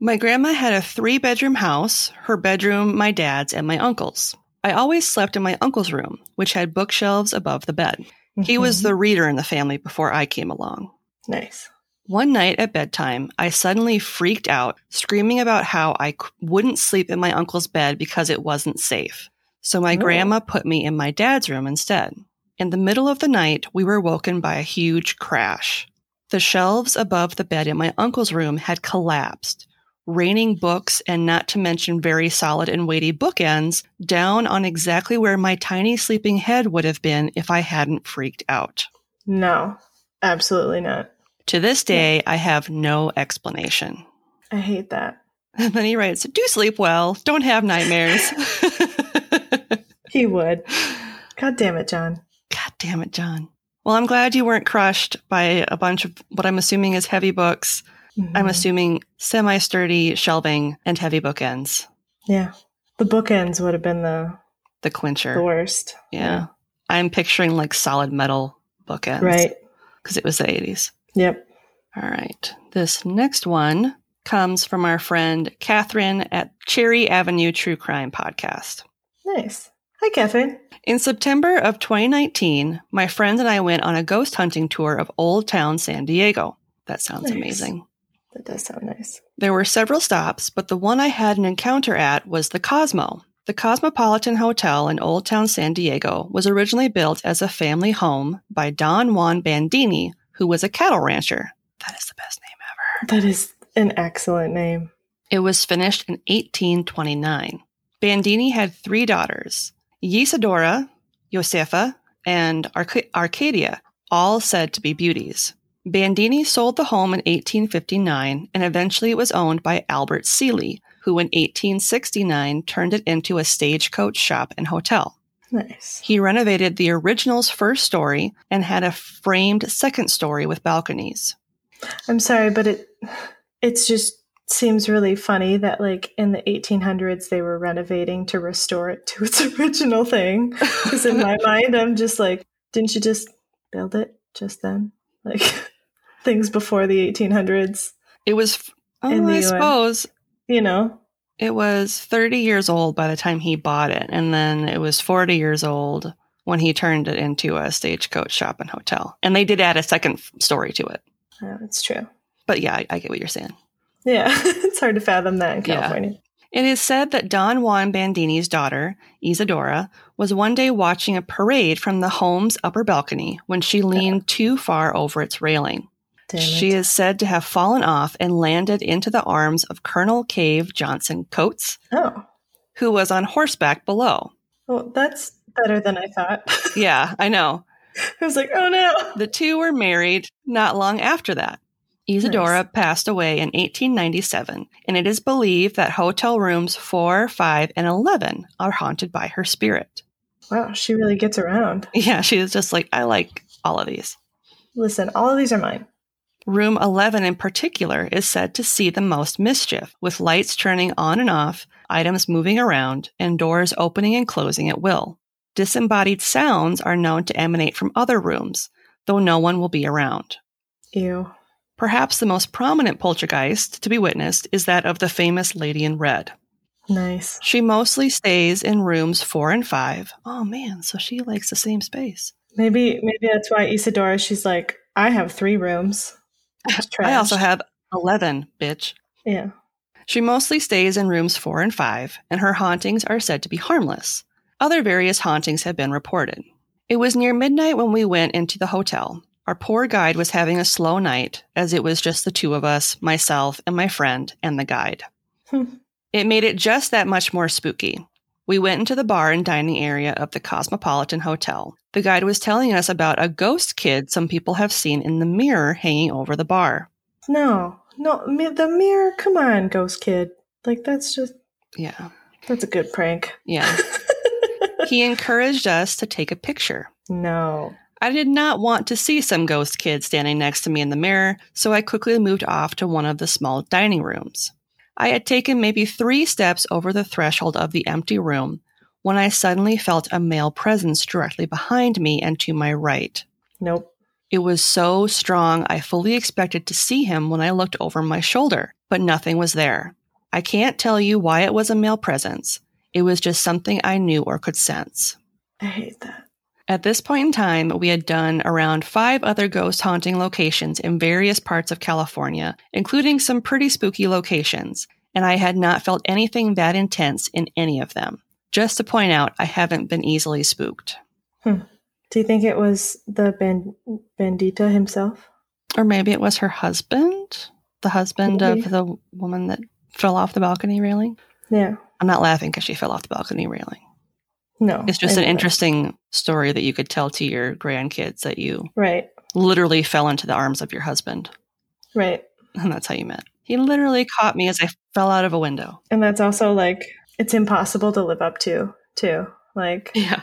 My grandma had a three bedroom house, her bedroom, my dad's, and my uncle's. I always slept in my uncle's room, which had bookshelves above the bed. Mm-hmm. He was mm-hmm. the reader in the family before I came along. Nice. One night at bedtime, I suddenly freaked out, screaming about how I wouldn't sleep in my uncle's bed because it wasn't safe. So my oh. grandma put me in my dad's room instead. In the middle of the night, we were woken by a huge crash. The shelves above the bed in my uncle's room had collapsed, raining books and not to mention very solid and weighty bookends down on exactly where my tiny sleeping head would have been if I hadn't freaked out. No, absolutely not. To this day, I have no explanation. I hate that. And then he writes, Do sleep well. Don't have nightmares. he would. God damn it, John. God damn it, John. Well, I'm glad you weren't crushed by a bunch of what I'm assuming is heavy books. Mm-hmm. I'm assuming semi sturdy shelving and heavy bookends. Yeah. The bookends would have been the the clincher. The worst. Yeah. yeah. I'm picturing like solid metal bookends. Right. Because it was the 80s. Yep. All right. This next one comes from our friend Catherine at Cherry Avenue True Crime Podcast. Nice. Hi, Catherine. In September of 2019, my friend and I went on a ghost hunting tour of Old Town San Diego. That sounds nice. amazing. That does sound nice. There were several stops, but the one I had an encounter at was the Cosmo. The Cosmopolitan Hotel in Old Town San Diego was originally built as a family home by Don Juan Bandini, who was a cattle rancher. That is the best name ever. That is an excellent name. It was finished in 1829. Bandini had three daughters, Yisadora, Josefa, and Arc- Arcadia, all said to be beauties. Bandini sold the home in 1859 and eventually it was owned by Albert Seeley, who in 1869 turned it into a stagecoach shop and hotel. Nice. He renovated the original's first story and had a framed second story with balconies. I'm sorry, but it it's just seems really funny that like in the 1800s they were renovating to restore it to its original thing. Because in my mind, I'm just like, didn't you just build it just then? Like things before the 1800s, It was, oh, I suppose, you know? It was 30 years old by the time he bought it. And then it was 40 years old when he turned it into a stagecoach shop and hotel. And they did add a second story to it. Oh, it's true. But yeah, I, I get what you're saying. Yeah, it's hard to fathom that in Yeah. California. It is said that Don Juan Bandini's daughter, Isadora, was one day watching a parade from the home's upper balcony when she leaned too far over its railing. Damn. She is said to have fallen off and landed into the arms of Colonel Cave Johnson Coates, oh, who was on horseback below. well, that's better than I thought. Yeah, I know. I was like, oh no. The two were married not long after that. Isadora Nice. passed away in 1897, and it is believed that hotel rooms 4, 5, and 11 are haunted by her spirit. Wow, she really gets around. Yeah, she is just like, I like all of these. Listen, all of these are mine. Room 11 in particular is said to see the most mischief, with lights turning on and off, items moving around, and doors opening and closing at will. Disembodied sounds are known to emanate from other rooms, though no one will be around. Ew. Perhaps the most prominent poltergeist to be witnessed is that of the famous Lady in Red. Nice. She mostly stays in rooms four and five. Oh man, so she likes the same space. Maybe maybe that's why Isadora, she's like, I have three rooms. I also have 11, bitch. Yeah. She mostly stays in rooms four and five, and her hauntings are said to be harmless. Other various hauntings have been reported. It was near midnight when we went into the hotel. Our poor guide was having a slow night, as it was just the two of us, myself, and my friend, and the guide. Hmm. it made it just that much more spooky. We went into the bar and dining area of the Cosmopolitan Hotel. The guide was telling us about a ghost kid some people have seen in the mirror hanging over the bar. No. No, the mirror. Come on, ghost kid. Like that's just Yeah. that's a good prank. Yeah. he encouraged us to take a picture. no. I did not want to see some ghost kid standing next to me in the mirror, so I quickly moved off to one of the small dining rooms. I had taken maybe three steps over the threshold of the empty room when I suddenly felt a male presence directly behind me and to my right. Nope. It was so strong, I fully expected to see him when I looked over my shoulder, but nothing was there. I can't tell you why it was a male presence. It was just something I knew or could sense. I hate that. At this point in time, we had done around five other ghost haunting locations in various parts of California, including some pretty spooky locations, and I had not felt anything that intense in any of them. Just to point out, I haven't been easily spooked. Hmm. Do you think it was the ban- bandita himself? Or maybe it was her husband, the husband Maybe. of the woman that fell off the balcony railing. Yeah. I'm not laughing because she fell off the balcony railing. No. It's just I an interesting story that you could tell to your grandkids that you Right. literally fell into the arms of your husband. Right. And that's how you met. He literally caught me as I fell out of a window. And that's also like it's impossible to live up to, too. Like Yeah.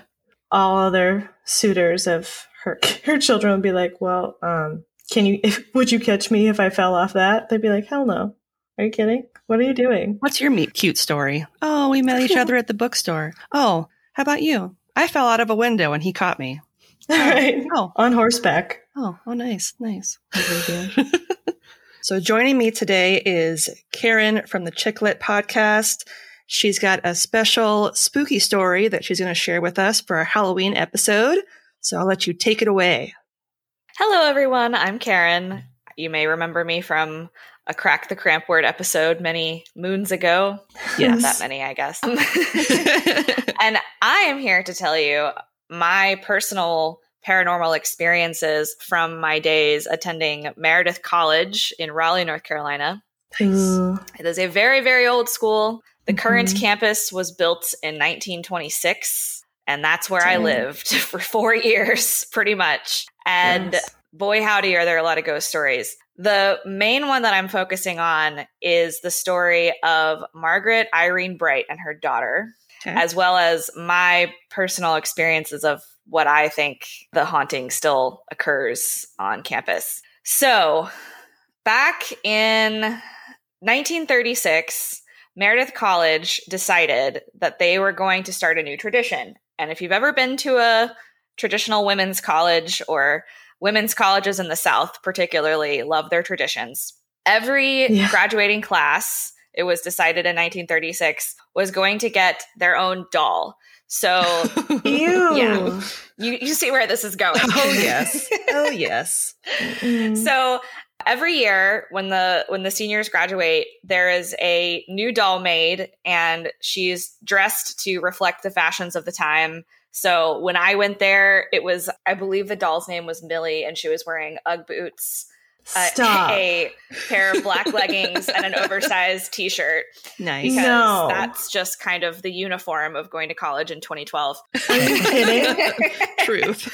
all other suitors of her her children would be like, "Well, um, can you? If, would you catch me if I fell off that?" They'd be like, "Hell no! Are you kidding? What are you doing?" What's your meet cute story? Oh, we met each other at the bookstore. Oh, how about you? I fell out of a window and he caught me. Oh, right Oh, on horseback. oh, oh, nice, nice. so joining me today is Karyn from the Chick-Lit podcast. She's got a special spooky story that she's going to share with us for our Halloween episode. So I'll let you take it away. Hello, everyone. I'm Karyn. You may remember me from a Crack the Cramp Word episode many moons ago. Not that many, I guess. and I am here to tell you my personal paranormal experiences from my days attending Meredith College in Raleigh, North Carolina. It is a very, very old school. The current Mhm. campus was built in 1926, and that's where I lived for four years, pretty much. And Yes. boy howdy are there a lot of ghost stories. The main one that I'm focusing on is the story of Margaret Irene Bright and her daughter, okay. as well as my personal experiences of what I think the haunting still occurs on campus. So, back in 1936, Meredith College decided that they were going to start a new tradition. And if you've ever been to a traditional women's college or women's colleges in the South, particularly, love their traditions. Every yeah. graduating class, it was decided in 1936, was going to get their own doll. So, yeah, you, you see where this is going. Oh, yes. Oh, yes. so, every year when the when the seniors graduate there is a new doll made and she's dressed to reflect the fashions of the time so when I went there, it was, I believe the doll's name was Millie, and she was wearing Ugg boots. Uh, Stop. a pair of black leggings and an oversized t-shirt. Nice. Because no. that's just kind of the uniform of going to college in 2012. Are you kidding? Truth.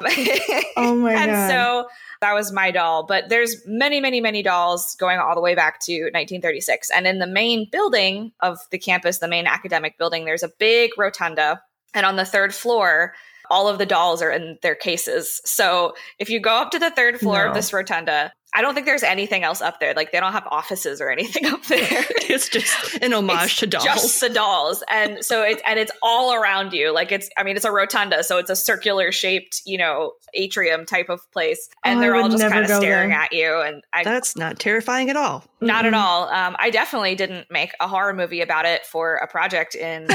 oh my and god. And so that was my doll. But there's many, many, many dolls going all the way back to 1936. And in the main building of the campus, the main academic building, there's a big rotunda and on the third floor, all of the dolls are in their cases. So if you go up to the third floor no. of this rotunda, I don't think there's anything else up there. Like they don't have offices or anything up there. it's just an homage to dolls. Just the dolls. And so it's and it's all around you. Like it's I mean it's a rotunda, so it's a circular shaped, you know, atrium type of place. And oh, they're all just kind of staring there. at you. And I, That's not terrifying at all. Not mm-hmm. at all. Um, I definitely didn't make a horror movie about it for a project in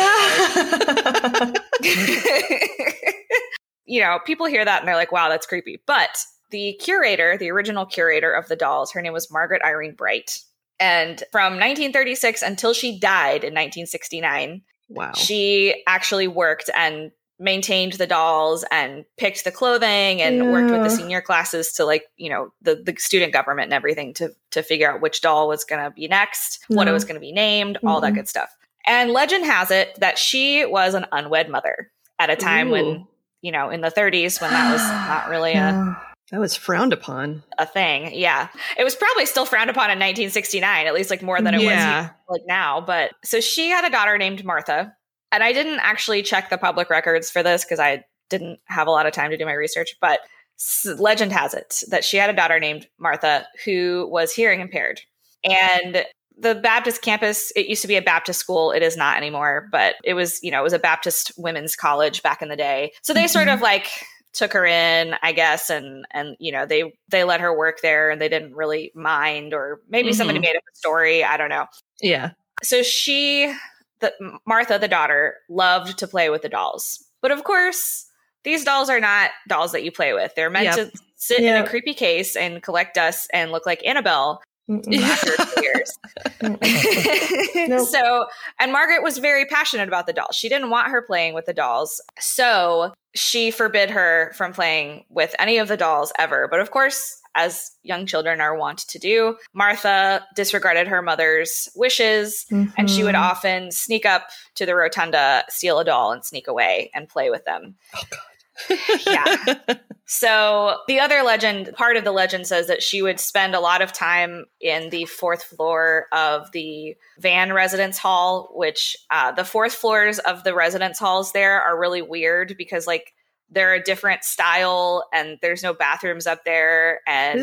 you know, people hear that and they're like, wow, that's creepy. But the curator, the original curator of the dolls, her name was Margaret Irene Bright. And from 1936 until she died in 1969, wow. she actually worked and maintained the dolls and picked the clothing and yeah. worked with the senior classes to like you know the the student government and everything to to figure out which doll was going to be next what it was going to be named mm-hmm. all that good stuff and legend has it that she was an unwed mother at a time Ooh. when you know in the 30s when that was not really a that was frowned upon. A thing. Yeah. It was probably still frowned upon in 1969, at least like more than it yeah. was like now. But so she had a daughter named Martha. And I didn't actually check the public records for this because I didn't have a lot of time to do my research. But legend has it that she had a daughter named Martha who was hearing impaired. And the Baptist campus, it used to be a Baptist school. It is not anymore, but it was, you know, it was a Baptist women's college back in the day. So they mm-hmm. sort of like took her in, I guess, and and you know they they let her work there, and they didn't really mind, or maybe mm-hmm. somebody made up a story. I don't know. Yeah. So she, the Martha, the daughter, loved to play with the dolls, but of course, these dolls are not dolls that you play with. They're meant yep. to sit yep. in a creepy case and collect dust and look like Annabelle years. nope. So, and Margaret was very passionate about the dolls. She didn't want her playing with the dolls. So she forbid her from playing with any of the dolls ever. But of course, as young children are wont to do, Martha disregarded her mother's wishes mm-hmm. and she would mm-hmm. often sneak up to the rotunda, steal a doll, and sneak away and play with them. Oh, God yeah. So the other legend, part of the legend says that she would spend a lot of time in the fourth floor of the Vann residence hall, which uh, the fourth floors of the residence halls there are really weird because like they're a different style and there's no bathrooms up there and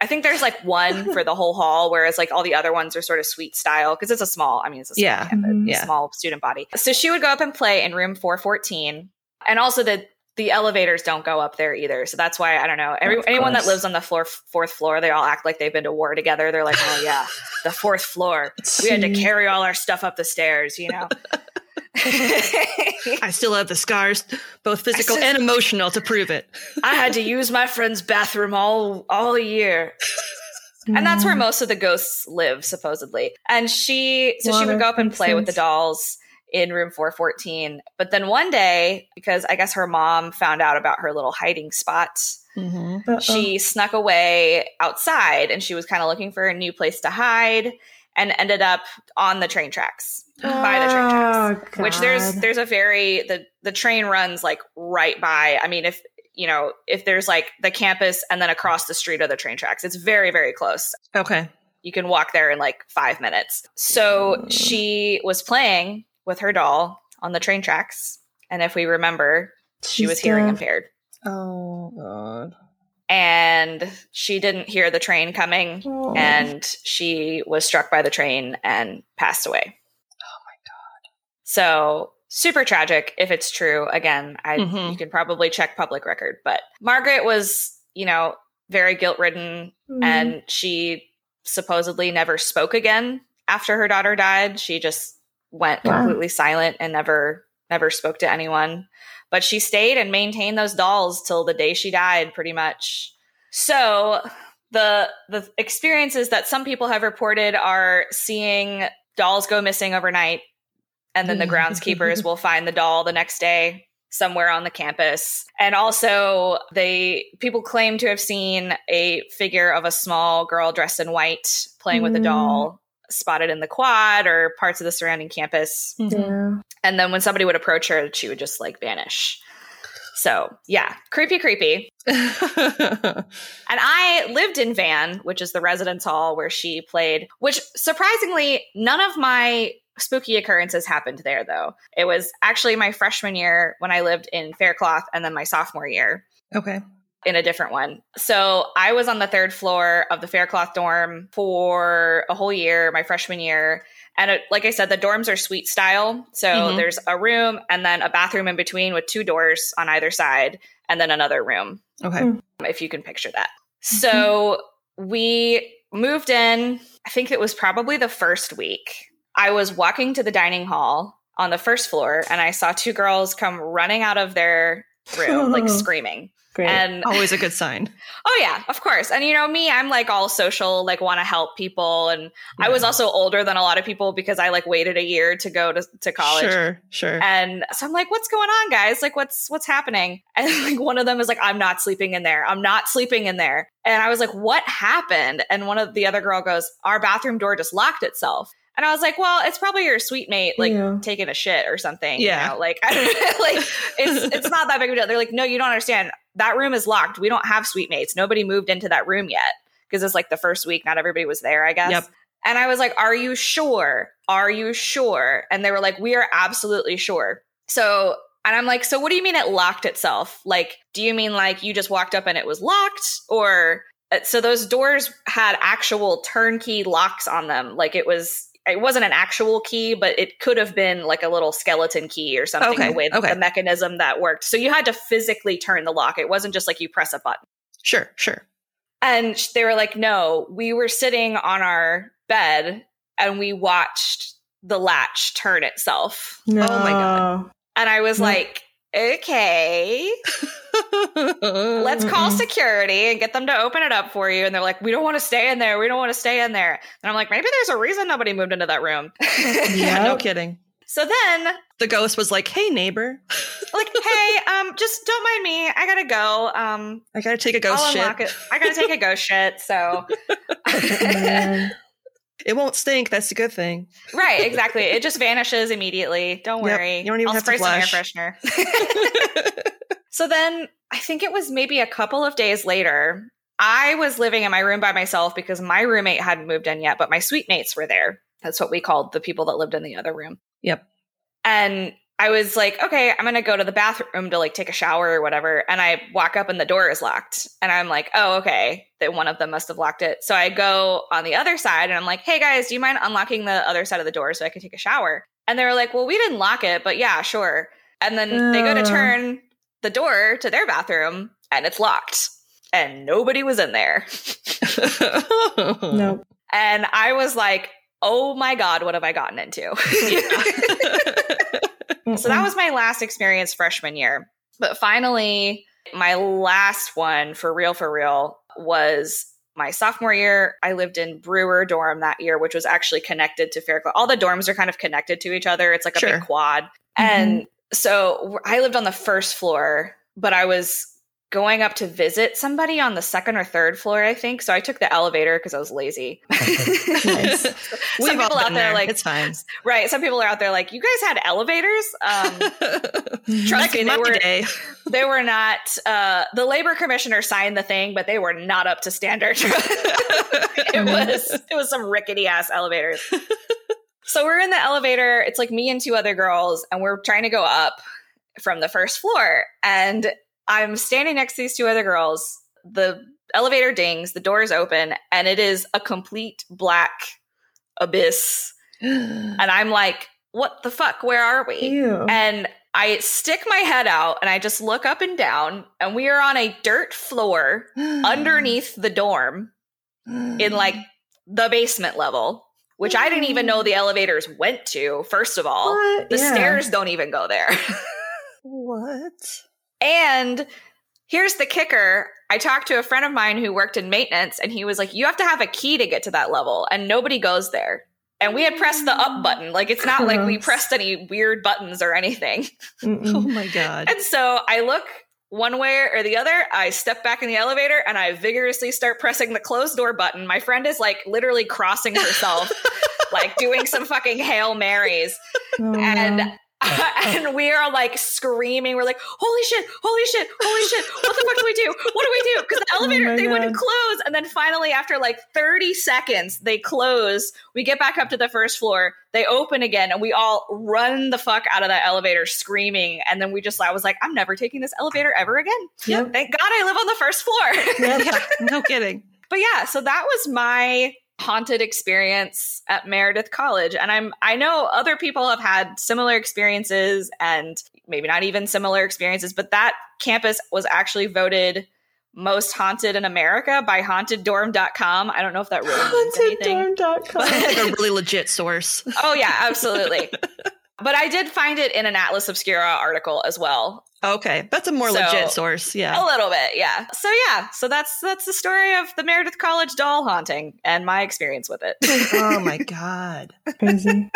i think there's like one for the whole hall whereas like all the other ones are sort of suite style because it's a small i mean it's a small, yeah. campus, Mm-hmm. yeah. small student body so she would go up and play in room 414 and also the the elevators don't go up there either. So that's why I don't know. Every, anyone that lives on the floor fourth floor, they all act like they've been to war together. They're like, oh yeah, the fourth floor. We had to carry all our stuff up the stairs, you know. I still have the scars, both physical and emotional, to prove it. I had to use my friend's bathroom all all year. And that's where mm. most of the ghosts live, supposedly. And she, so Water she would go up and play sense. with the dolls in room 414. But then one day, because I guess her mom found out about her little hiding spot, mm-hmm. she snuck away outside and she was kind of looking for a new place to hide and ended up on the train tracks by the train tracks oh, which there's there's a very the the train runs like right by i mean if you know, if there's like the campus and then across the street are the train tracks. It's very, very close. Okay. You can walk there in like five minutes. So she was playing with her doll on the train tracks. And if we remember, she She's was hearing deaf. impaired. Oh god. And she didn't hear the train coming Oh. and she was struck by the train and passed away. Oh my god. So super tragic if it's true. Again, I Mhm. you can probably check public record, but Margaret was, you know, very guilt ridden Mm. and she supposedly never spoke again after her daughter died. She just went Wow. completely silent and never never spoke to anyone. But she stayed and maintained those dolls till the day she died pretty much. So the the experiences that some people have reported are seeing dolls go missing overnight and then the groundskeepers will find the doll the next day somewhere on the campus and also they people claim to have seen a figure of a small girl dressed in white playing with a Mm. doll spotted in the quad or parts of the surrounding campus mm-hmm. Yeah. and then when somebody would approach her she would just like vanish so yeah creepy creepy and I lived in Vann, which is the residence hall where she played, which surprisingly, none of my spooky occurrences happened there, though. It was actually my freshman year when I lived in Faircloth, and then my sophomore year okay. In a different one. So I was on the third floor of the Faircloth dorm for a whole year, my freshman year. And it, like I said, the dorms are suite style. So Mhm. there's a room and then a bathroom in between with two doors on either side, and then another room Okay. Mm. if you can picture that. So we moved in, I think it was probably the first week. I was walking to the dining hall on the first floor and I saw two girls come running out of their room, like screaming. Great. And Always a good sign. oh, yeah, of course. And you know, me, I'm like all social, like want to help people. And I was also older than a lot of people because I like waited a year to go to, to college. Sure, sure. And so I'm like, what's going on, guys? Like, what's what's happening? And like one of them is like, I'm not sleeping in there. I'm not sleeping in there. And I was like, what happened? And one of the other girl goes, Our bathroom door just locked itself. And I was like, well, it's probably your suite mate like Yeah. taking a shit or something. Yeah. You know? Like, I don't like it's it's not that big of a deal. They're like, no, you don't understand. That room is locked. We don't have suite mates. Nobody moved into that room yet. Because it's like the first week, not everybody was there, I guess. Yep. And I was like, Are you sure? Are you sure? And they were like, We are absolutely sure. So, and I'm like, So what do you mean it locked itself? Like, do you mean like you just walked up and it was locked? Or uh, so those doors had actual turnkey locks on them. Like it was, it wasn't an actual key, but it could have been like a little skeleton key or something Okay, the way okay. the mechanism that worked. So you had to physically turn the lock. It wasn't just like you press a button. Sure, sure. And they were like, no, we were sitting on our bed and we watched the latch turn itself. no. oh my God. And I was like, okay, let's call security and get them to open it up for you. And they're like, we don't want to stay in there. We don't want to stay in there. And I'm like, maybe there's a reason nobody moved into that room. Yeah, no kidding. so then, The ghost was like, "Hey, neighbor, like, hey, um, just don't mind me. I gotta go. Um, I gotta take a ghost I'll shit. it. I gotta take a ghost shit. So Man. It won't stink. That's a good thing." Right, exactly. It just vanishes immediately. Don't Yep, worry. you don't even I'll have to spray some air flush. freshener. so then I think it was maybe a couple of days later. I was living in my room by myself because my roommate hadn't moved in yet, but my suite mates were there. That's what we called the people that lived in the other room. Yep. And I was like, okay, I'm gonna go to the bathroom to like take a shower or whatever. And I walk up and the door is locked. And I'm like, oh, okay. That one of them must have locked it. So I go on the other side and I'm like, hey guys, do you mind unlocking the other side of the door so I can take a shower? And they were like, well, we didn't lock it, but yeah, sure. And then they go to uh. turn the door to their bathroom and it's locked. And nobody was in there. Nope. And I was like, oh my God, what have I gotten into? So that was my last experience freshman year. But finally, my last one for real, for real was my sophomore year. I lived in Brewer dorm that year, which was actually connected to Faircloth. All the dorms are kind of connected to each other. It's like a Sure. big quad. Mm-hmm. And so I lived on the first floor, but I was going up to visit somebody on the second or third floor, I think. So I took the elevator because I was lazy. Nice. some We've people out there there. like it's fine. right. Some people are out there like, you guys had elevators. Um, trust me, they were day. they were not. Uh, the labor commissioner signed the thing, but they were not up to standard. it was it was some rickety ass elevators. so we're in the elevator. It's like me and two other girls, and we're trying to go up from the first floor. And I'm standing next to these two other girls. The elevator dings, the doors open, and it is a complete black abyss. And I'm like, what the fuck? Where are we? Ew. And I stick my head out and I just look up and down, and we are on a dirt floor underneath the dorm in like the basement level, which I didn't even know the elevators went to, first of all. What? The Yeah. stairs don't even go there. what? And here's the kicker I talked to a friend of mine who worked in maintenance, and he was like, You have to have a key to get to that level, and nobody goes there. And we had pressed the up button. Like, it's not like we pressed any weird buttons or anything. Oh my god. And so I look one way or the other. I step back in the elevator and I vigorously start pressing the closed door button. My friend is like literally crossing herself, like doing some fucking Hail Marys. Oh, And no. and we are like screaming. We're like, holy shit, holy shit, holy shit. What the fuck do we do? What do we do? Because the Oh elevator, my they wouldn't close. And then finally, after like 30 seconds, they close. We get back up to the first floor. They open again and we all run the fuck out of that elevator screaming. And then we just, I was like, I'm never taking this elevator ever again. Yep. Thank God I live on the first floor. Yeah, no kidding. but yeah, so that was my haunted experience at Meredith College and I'm I know other people have had similar experiences and maybe not even similar experiences but that campus was actually voted most haunted in America by hauntedDorm.com. I don't know if that really means anything. HauntedDorm.com. It's like a really legit source. Oh yeah, absolutely. but I did find it in an Atlas Obscura article as well. Okay, that's a more So- legit source. Yeah, a little bit, yeah. So yeah, so that's that's the story of the Meredith College doll haunting and my experience with it. oh my god. Crazy.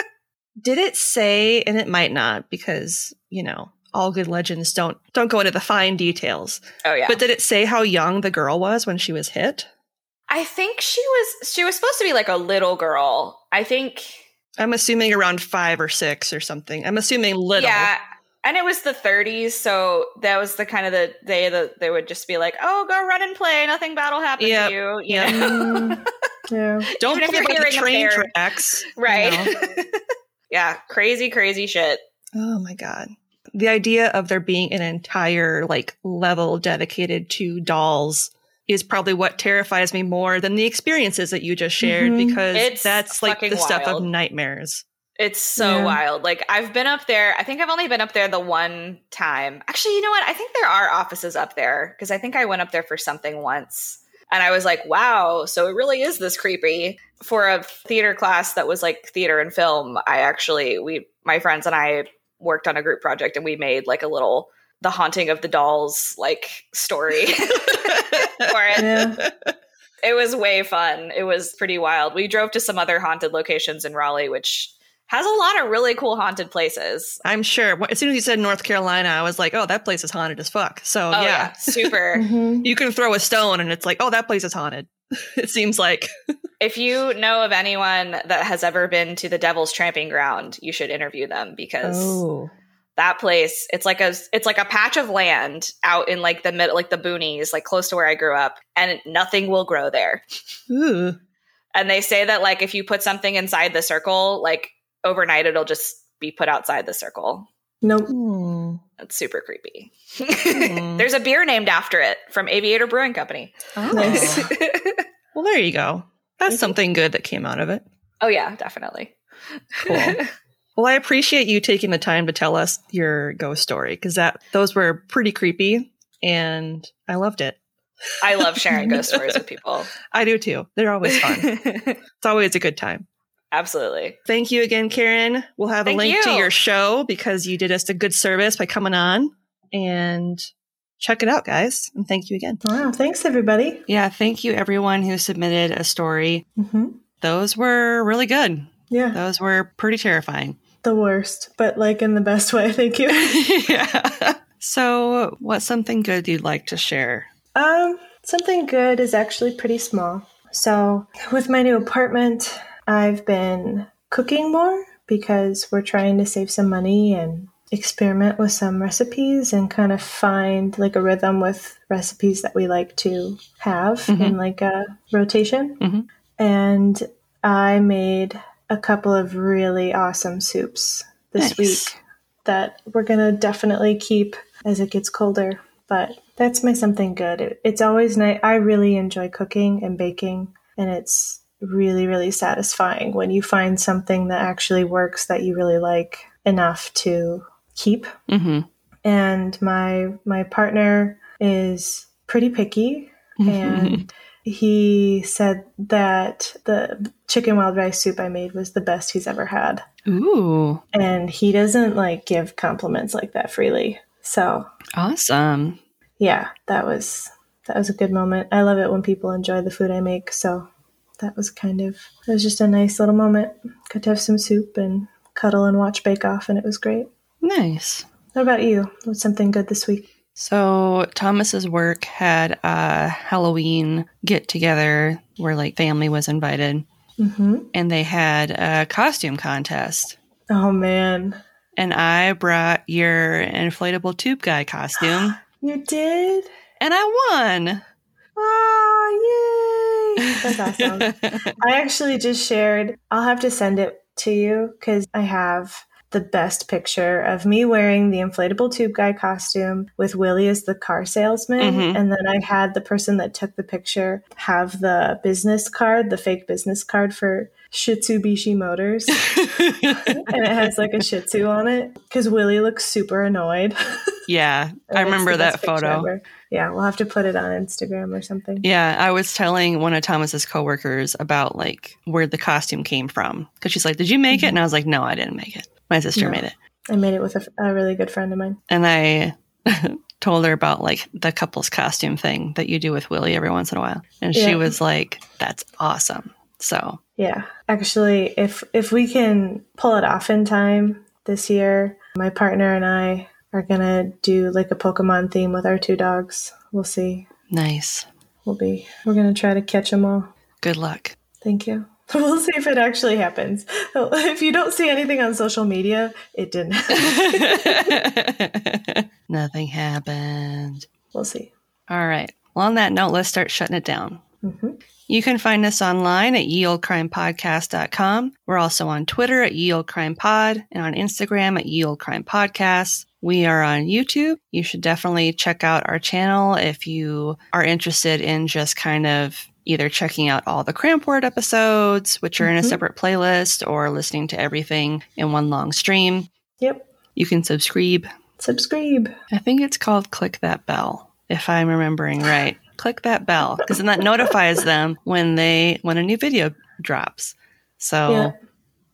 Did it say? And it might not because you know all good legends don't don't go into the fine details. oh yeah. But did it say how young the girl was when she was hit? I think she was she was supposed to be like a little girl. I think I'm assuming around five or six or something. I'm assuming little. yeah. And it was the 30s, so that was the kind of the day that they would just be like, "Oh, go run and play. Nothing bad will happen Yep. to you." You Yep. know? Yeah. Don't Even play you're by the train impaired. tracks. you right? know? yeah, crazy, crazy shit. Oh my god. The idea of there being an entire like level dedicated to dolls is probably what terrifies me more than the experiences that you just shared Mhm. because It's that's like fucking the stuff of nightmares. It's so Yeah. wild. Like I've been up there. I think I've only been up there the one time. Actually, you know what? I think there are offices up there because I think I went up there for something once. And I was like, wow, so it really is this creepy. For a theater class that was like theater and film, I actually we my friends and I worked on a group project and we made like a little the haunting of the dolls like story for it. Yeah. It was way fun. It was pretty wild. We drove to some other haunted locations in Raleigh, which has a lot of really cool haunted places. I'm sure. As soon as you said North Carolina, I was like, oh, that place is haunted as fuck. So Oh yeah, yeah. super. Mhm. You can throw a stone and it's like, oh, that place is haunted. it seems like. if you know of anyone that has ever been to the Devil's Tramping Ground, you should interview them because Oh. That place it's like a it's like a patch of land out in like the middle like the boonies, like close to where I grew up, and nothing will grow there. Ooh. And they say that like if you put something inside the circle, like overnight it'll just be put outside the circle. Nope. Hmm. That's super creepy. Hmm. There's a beer named after it from Aviator Brewing Company. Oh. Nice. well, there you go. That's something good that came out of it. oh yeah, definitely. Cool. Well, I appreciate you taking the time to tell us your ghost story because that those were pretty creepy and I loved it. I love sharing ghost stories with people. I do too. They're always fun. it's always a good time. Absolutely. Thank you again, Karyn. We'll have Thank a link to your show because you did us a good service by coming on and check it out, guys. And thank you again. Wow. Thanks, everybody. Yeah, thank you everyone who submitted a story. hmm Those were really good. Yeah. Those were pretty terrifying. The worst, but like in the best way. Thank you. yeah. So, what's something good you'd like to share? Um, something good is actually pretty small. So, with my new apartment, I've been cooking more because we're trying to save some money and experiment with some recipes and kind of find like a rhythm with recipes that we like to have mm-hmm. in like a rotation. Mm-hmm. And I made a couple of really awesome soups this nice. week that we're going to definitely keep as it gets colder. But that's my something good. It, it's always nice. I really enjoy cooking and baking, and it's really, really satisfying when you find something that actually works that you really like enough to keep. Mm-hmm. And my my partner is pretty picky, and he said that the chicken wild rice soup I made was the best he's ever had. Ooh. And he doesn't like give compliments like that freely. So awesome. Yeah, that was that was a good moment. I love it when people enjoy the food I make. So that was kind of it was just a nice little moment. Got to have some soup and cuddle and watch Bake Off, and it was great. Nice. What about you? What's something good this week? So Thomas's work had a Halloween get together where like family was invited, mm-hmm. and they had a costume contest. Oh man! And I brought your inflatable tube guy costume. you did, and I won. Oh yay! That's awesome. I actually just shared. I'll have to send it to you because I have the best picture of me wearing the inflatable tube guy costume with Willie as the car salesman. Mm-hmm. And then I had the person that took the picture have the business card, the fake business card for Shitsubishi Motors. and it has like a Shih Tzu on it because Willie looks super annoyed. Yeah, I remember that photo. Ever. Yeah, we'll have to put it on Instagram or something. Yeah, I was telling one of Thomas's coworkers about like where the costume came from because she's like, "Did you make mm-hmm. it?" And I was like, "No, I didn't make it." My sister no, made it. I made it with a, a really good friend of mine. And I told her about like the couple's costume thing that you do with Willie every once in a while. And yeah. she was like, that's awesome. So, yeah. Actually, if if we can pull it off in time this year, my partner and I are going to do like a Pokemon theme with our two dogs. We'll see. Nice. We'll be we're going to try to catch them all. Good luck. Thank you. We'll see if it actually happens. If you don't see anything on social media, it didn't. Nothing happened. We'll see. All right. Well, on that note, let's start shutting it down. Mm-hmm. You can find us online at yeoldecrimepodcast.com. We're also on Twitter at yeoldecrimepod and on Instagram at yeoldecrimepodcast. We are on YouTube. You should definitely check out our channel if you are interested in just kind of either checking out all the Cramp Word episodes, which are mm-hmm. in a mm-hmm. separate playlist, or listening to everything in one long stream. Yep. You can subscribe. Subscribe. I think it's called Click That Bell, if I'm remembering right. Click that bell because then that notifies them when they when a new video drops. So yeah.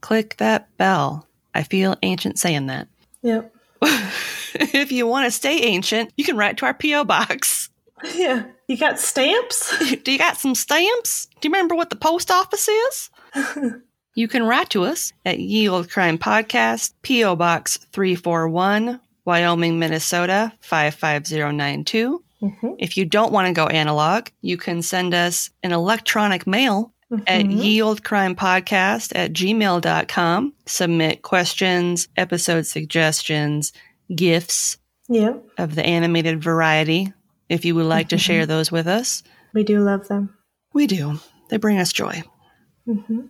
click that bell. I feel ancient saying that. Yep. if you want to stay ancient, you can write to our PO box. Yeah. You got stamps? Do you got some stamps? Do you remember what the post office is? you can write to us at Ye Olde Crime Podcast, P.O. Box 341, Wyoming, Minnesota 55092. Mm-hmm. If you don't want to go analog, you can send us an electronic mail mm-hmm. at yeoldecrimepodcast at gmail.com. Submit questions, episode suggestions, gifts yep. of the animated variety if you would like mm-hmm. to share those with us. We do love them. We do. They bring us joy. Mm-hmm.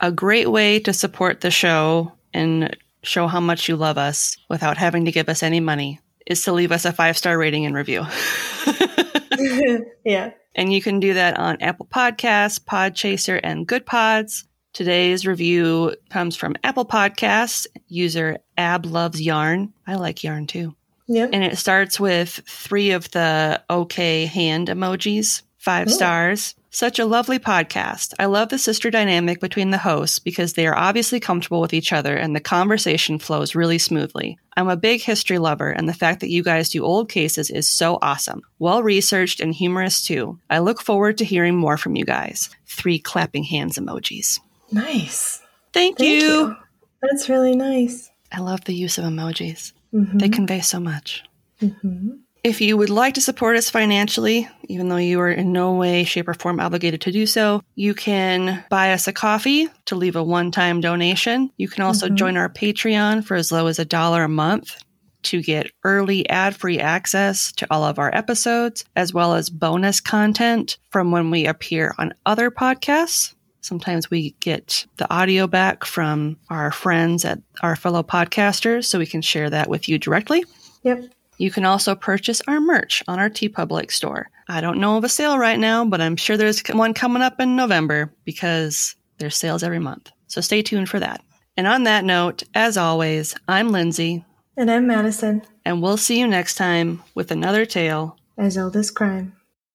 A great way to support the show and show how much you love us without having to give us any money is to leave us a five star rating and review. yeah. And you can do that on Apple Podcasts, Podchaser, and Goodpods. Today's review comes from Apple Podcasts, user Ab Loves Yarn. I like yarn too. Yeah. And it starts with three of the okay hand emojis, five Ooh. stars. Such a lovely podcast. I love the sister dynamic between the hosts because they are obviously comfortable with each other and the conversation flows really smoothly. I'm a big history lover, and the fact that you guys do old cases is so awesome. Well researched and humorous too. I look forward to hearing more from you guys. Three clapping hands emojis. Nice. Thank, Thank you. you. That's really nice. I love the use of emojis. Mm-hmm. They convey so much. Mm-hmm. If you would like to support us financially, even though you are in no way, shape, or form obligated to do so, you can buy us a coffee to leave a one time donation. You can also Mhm. join our Patreon for as low as a dollar a month to get early ad free access to all of our episodes, as well as bonus content from when we appear on other podcasts. Sometimes we get the audio back from our friends at our fellow podcasters, so we can share that with you directly. Yep. You can also purchase our merch on our TeePublic store. I don't know of a sale right now, but I'm sure there's one coming up in November because there's sales every month. So stay tuned for that. And on that note, as always, I'm Lindsay, And I'm Madison, and we'll see you next time with another tale as old as crime.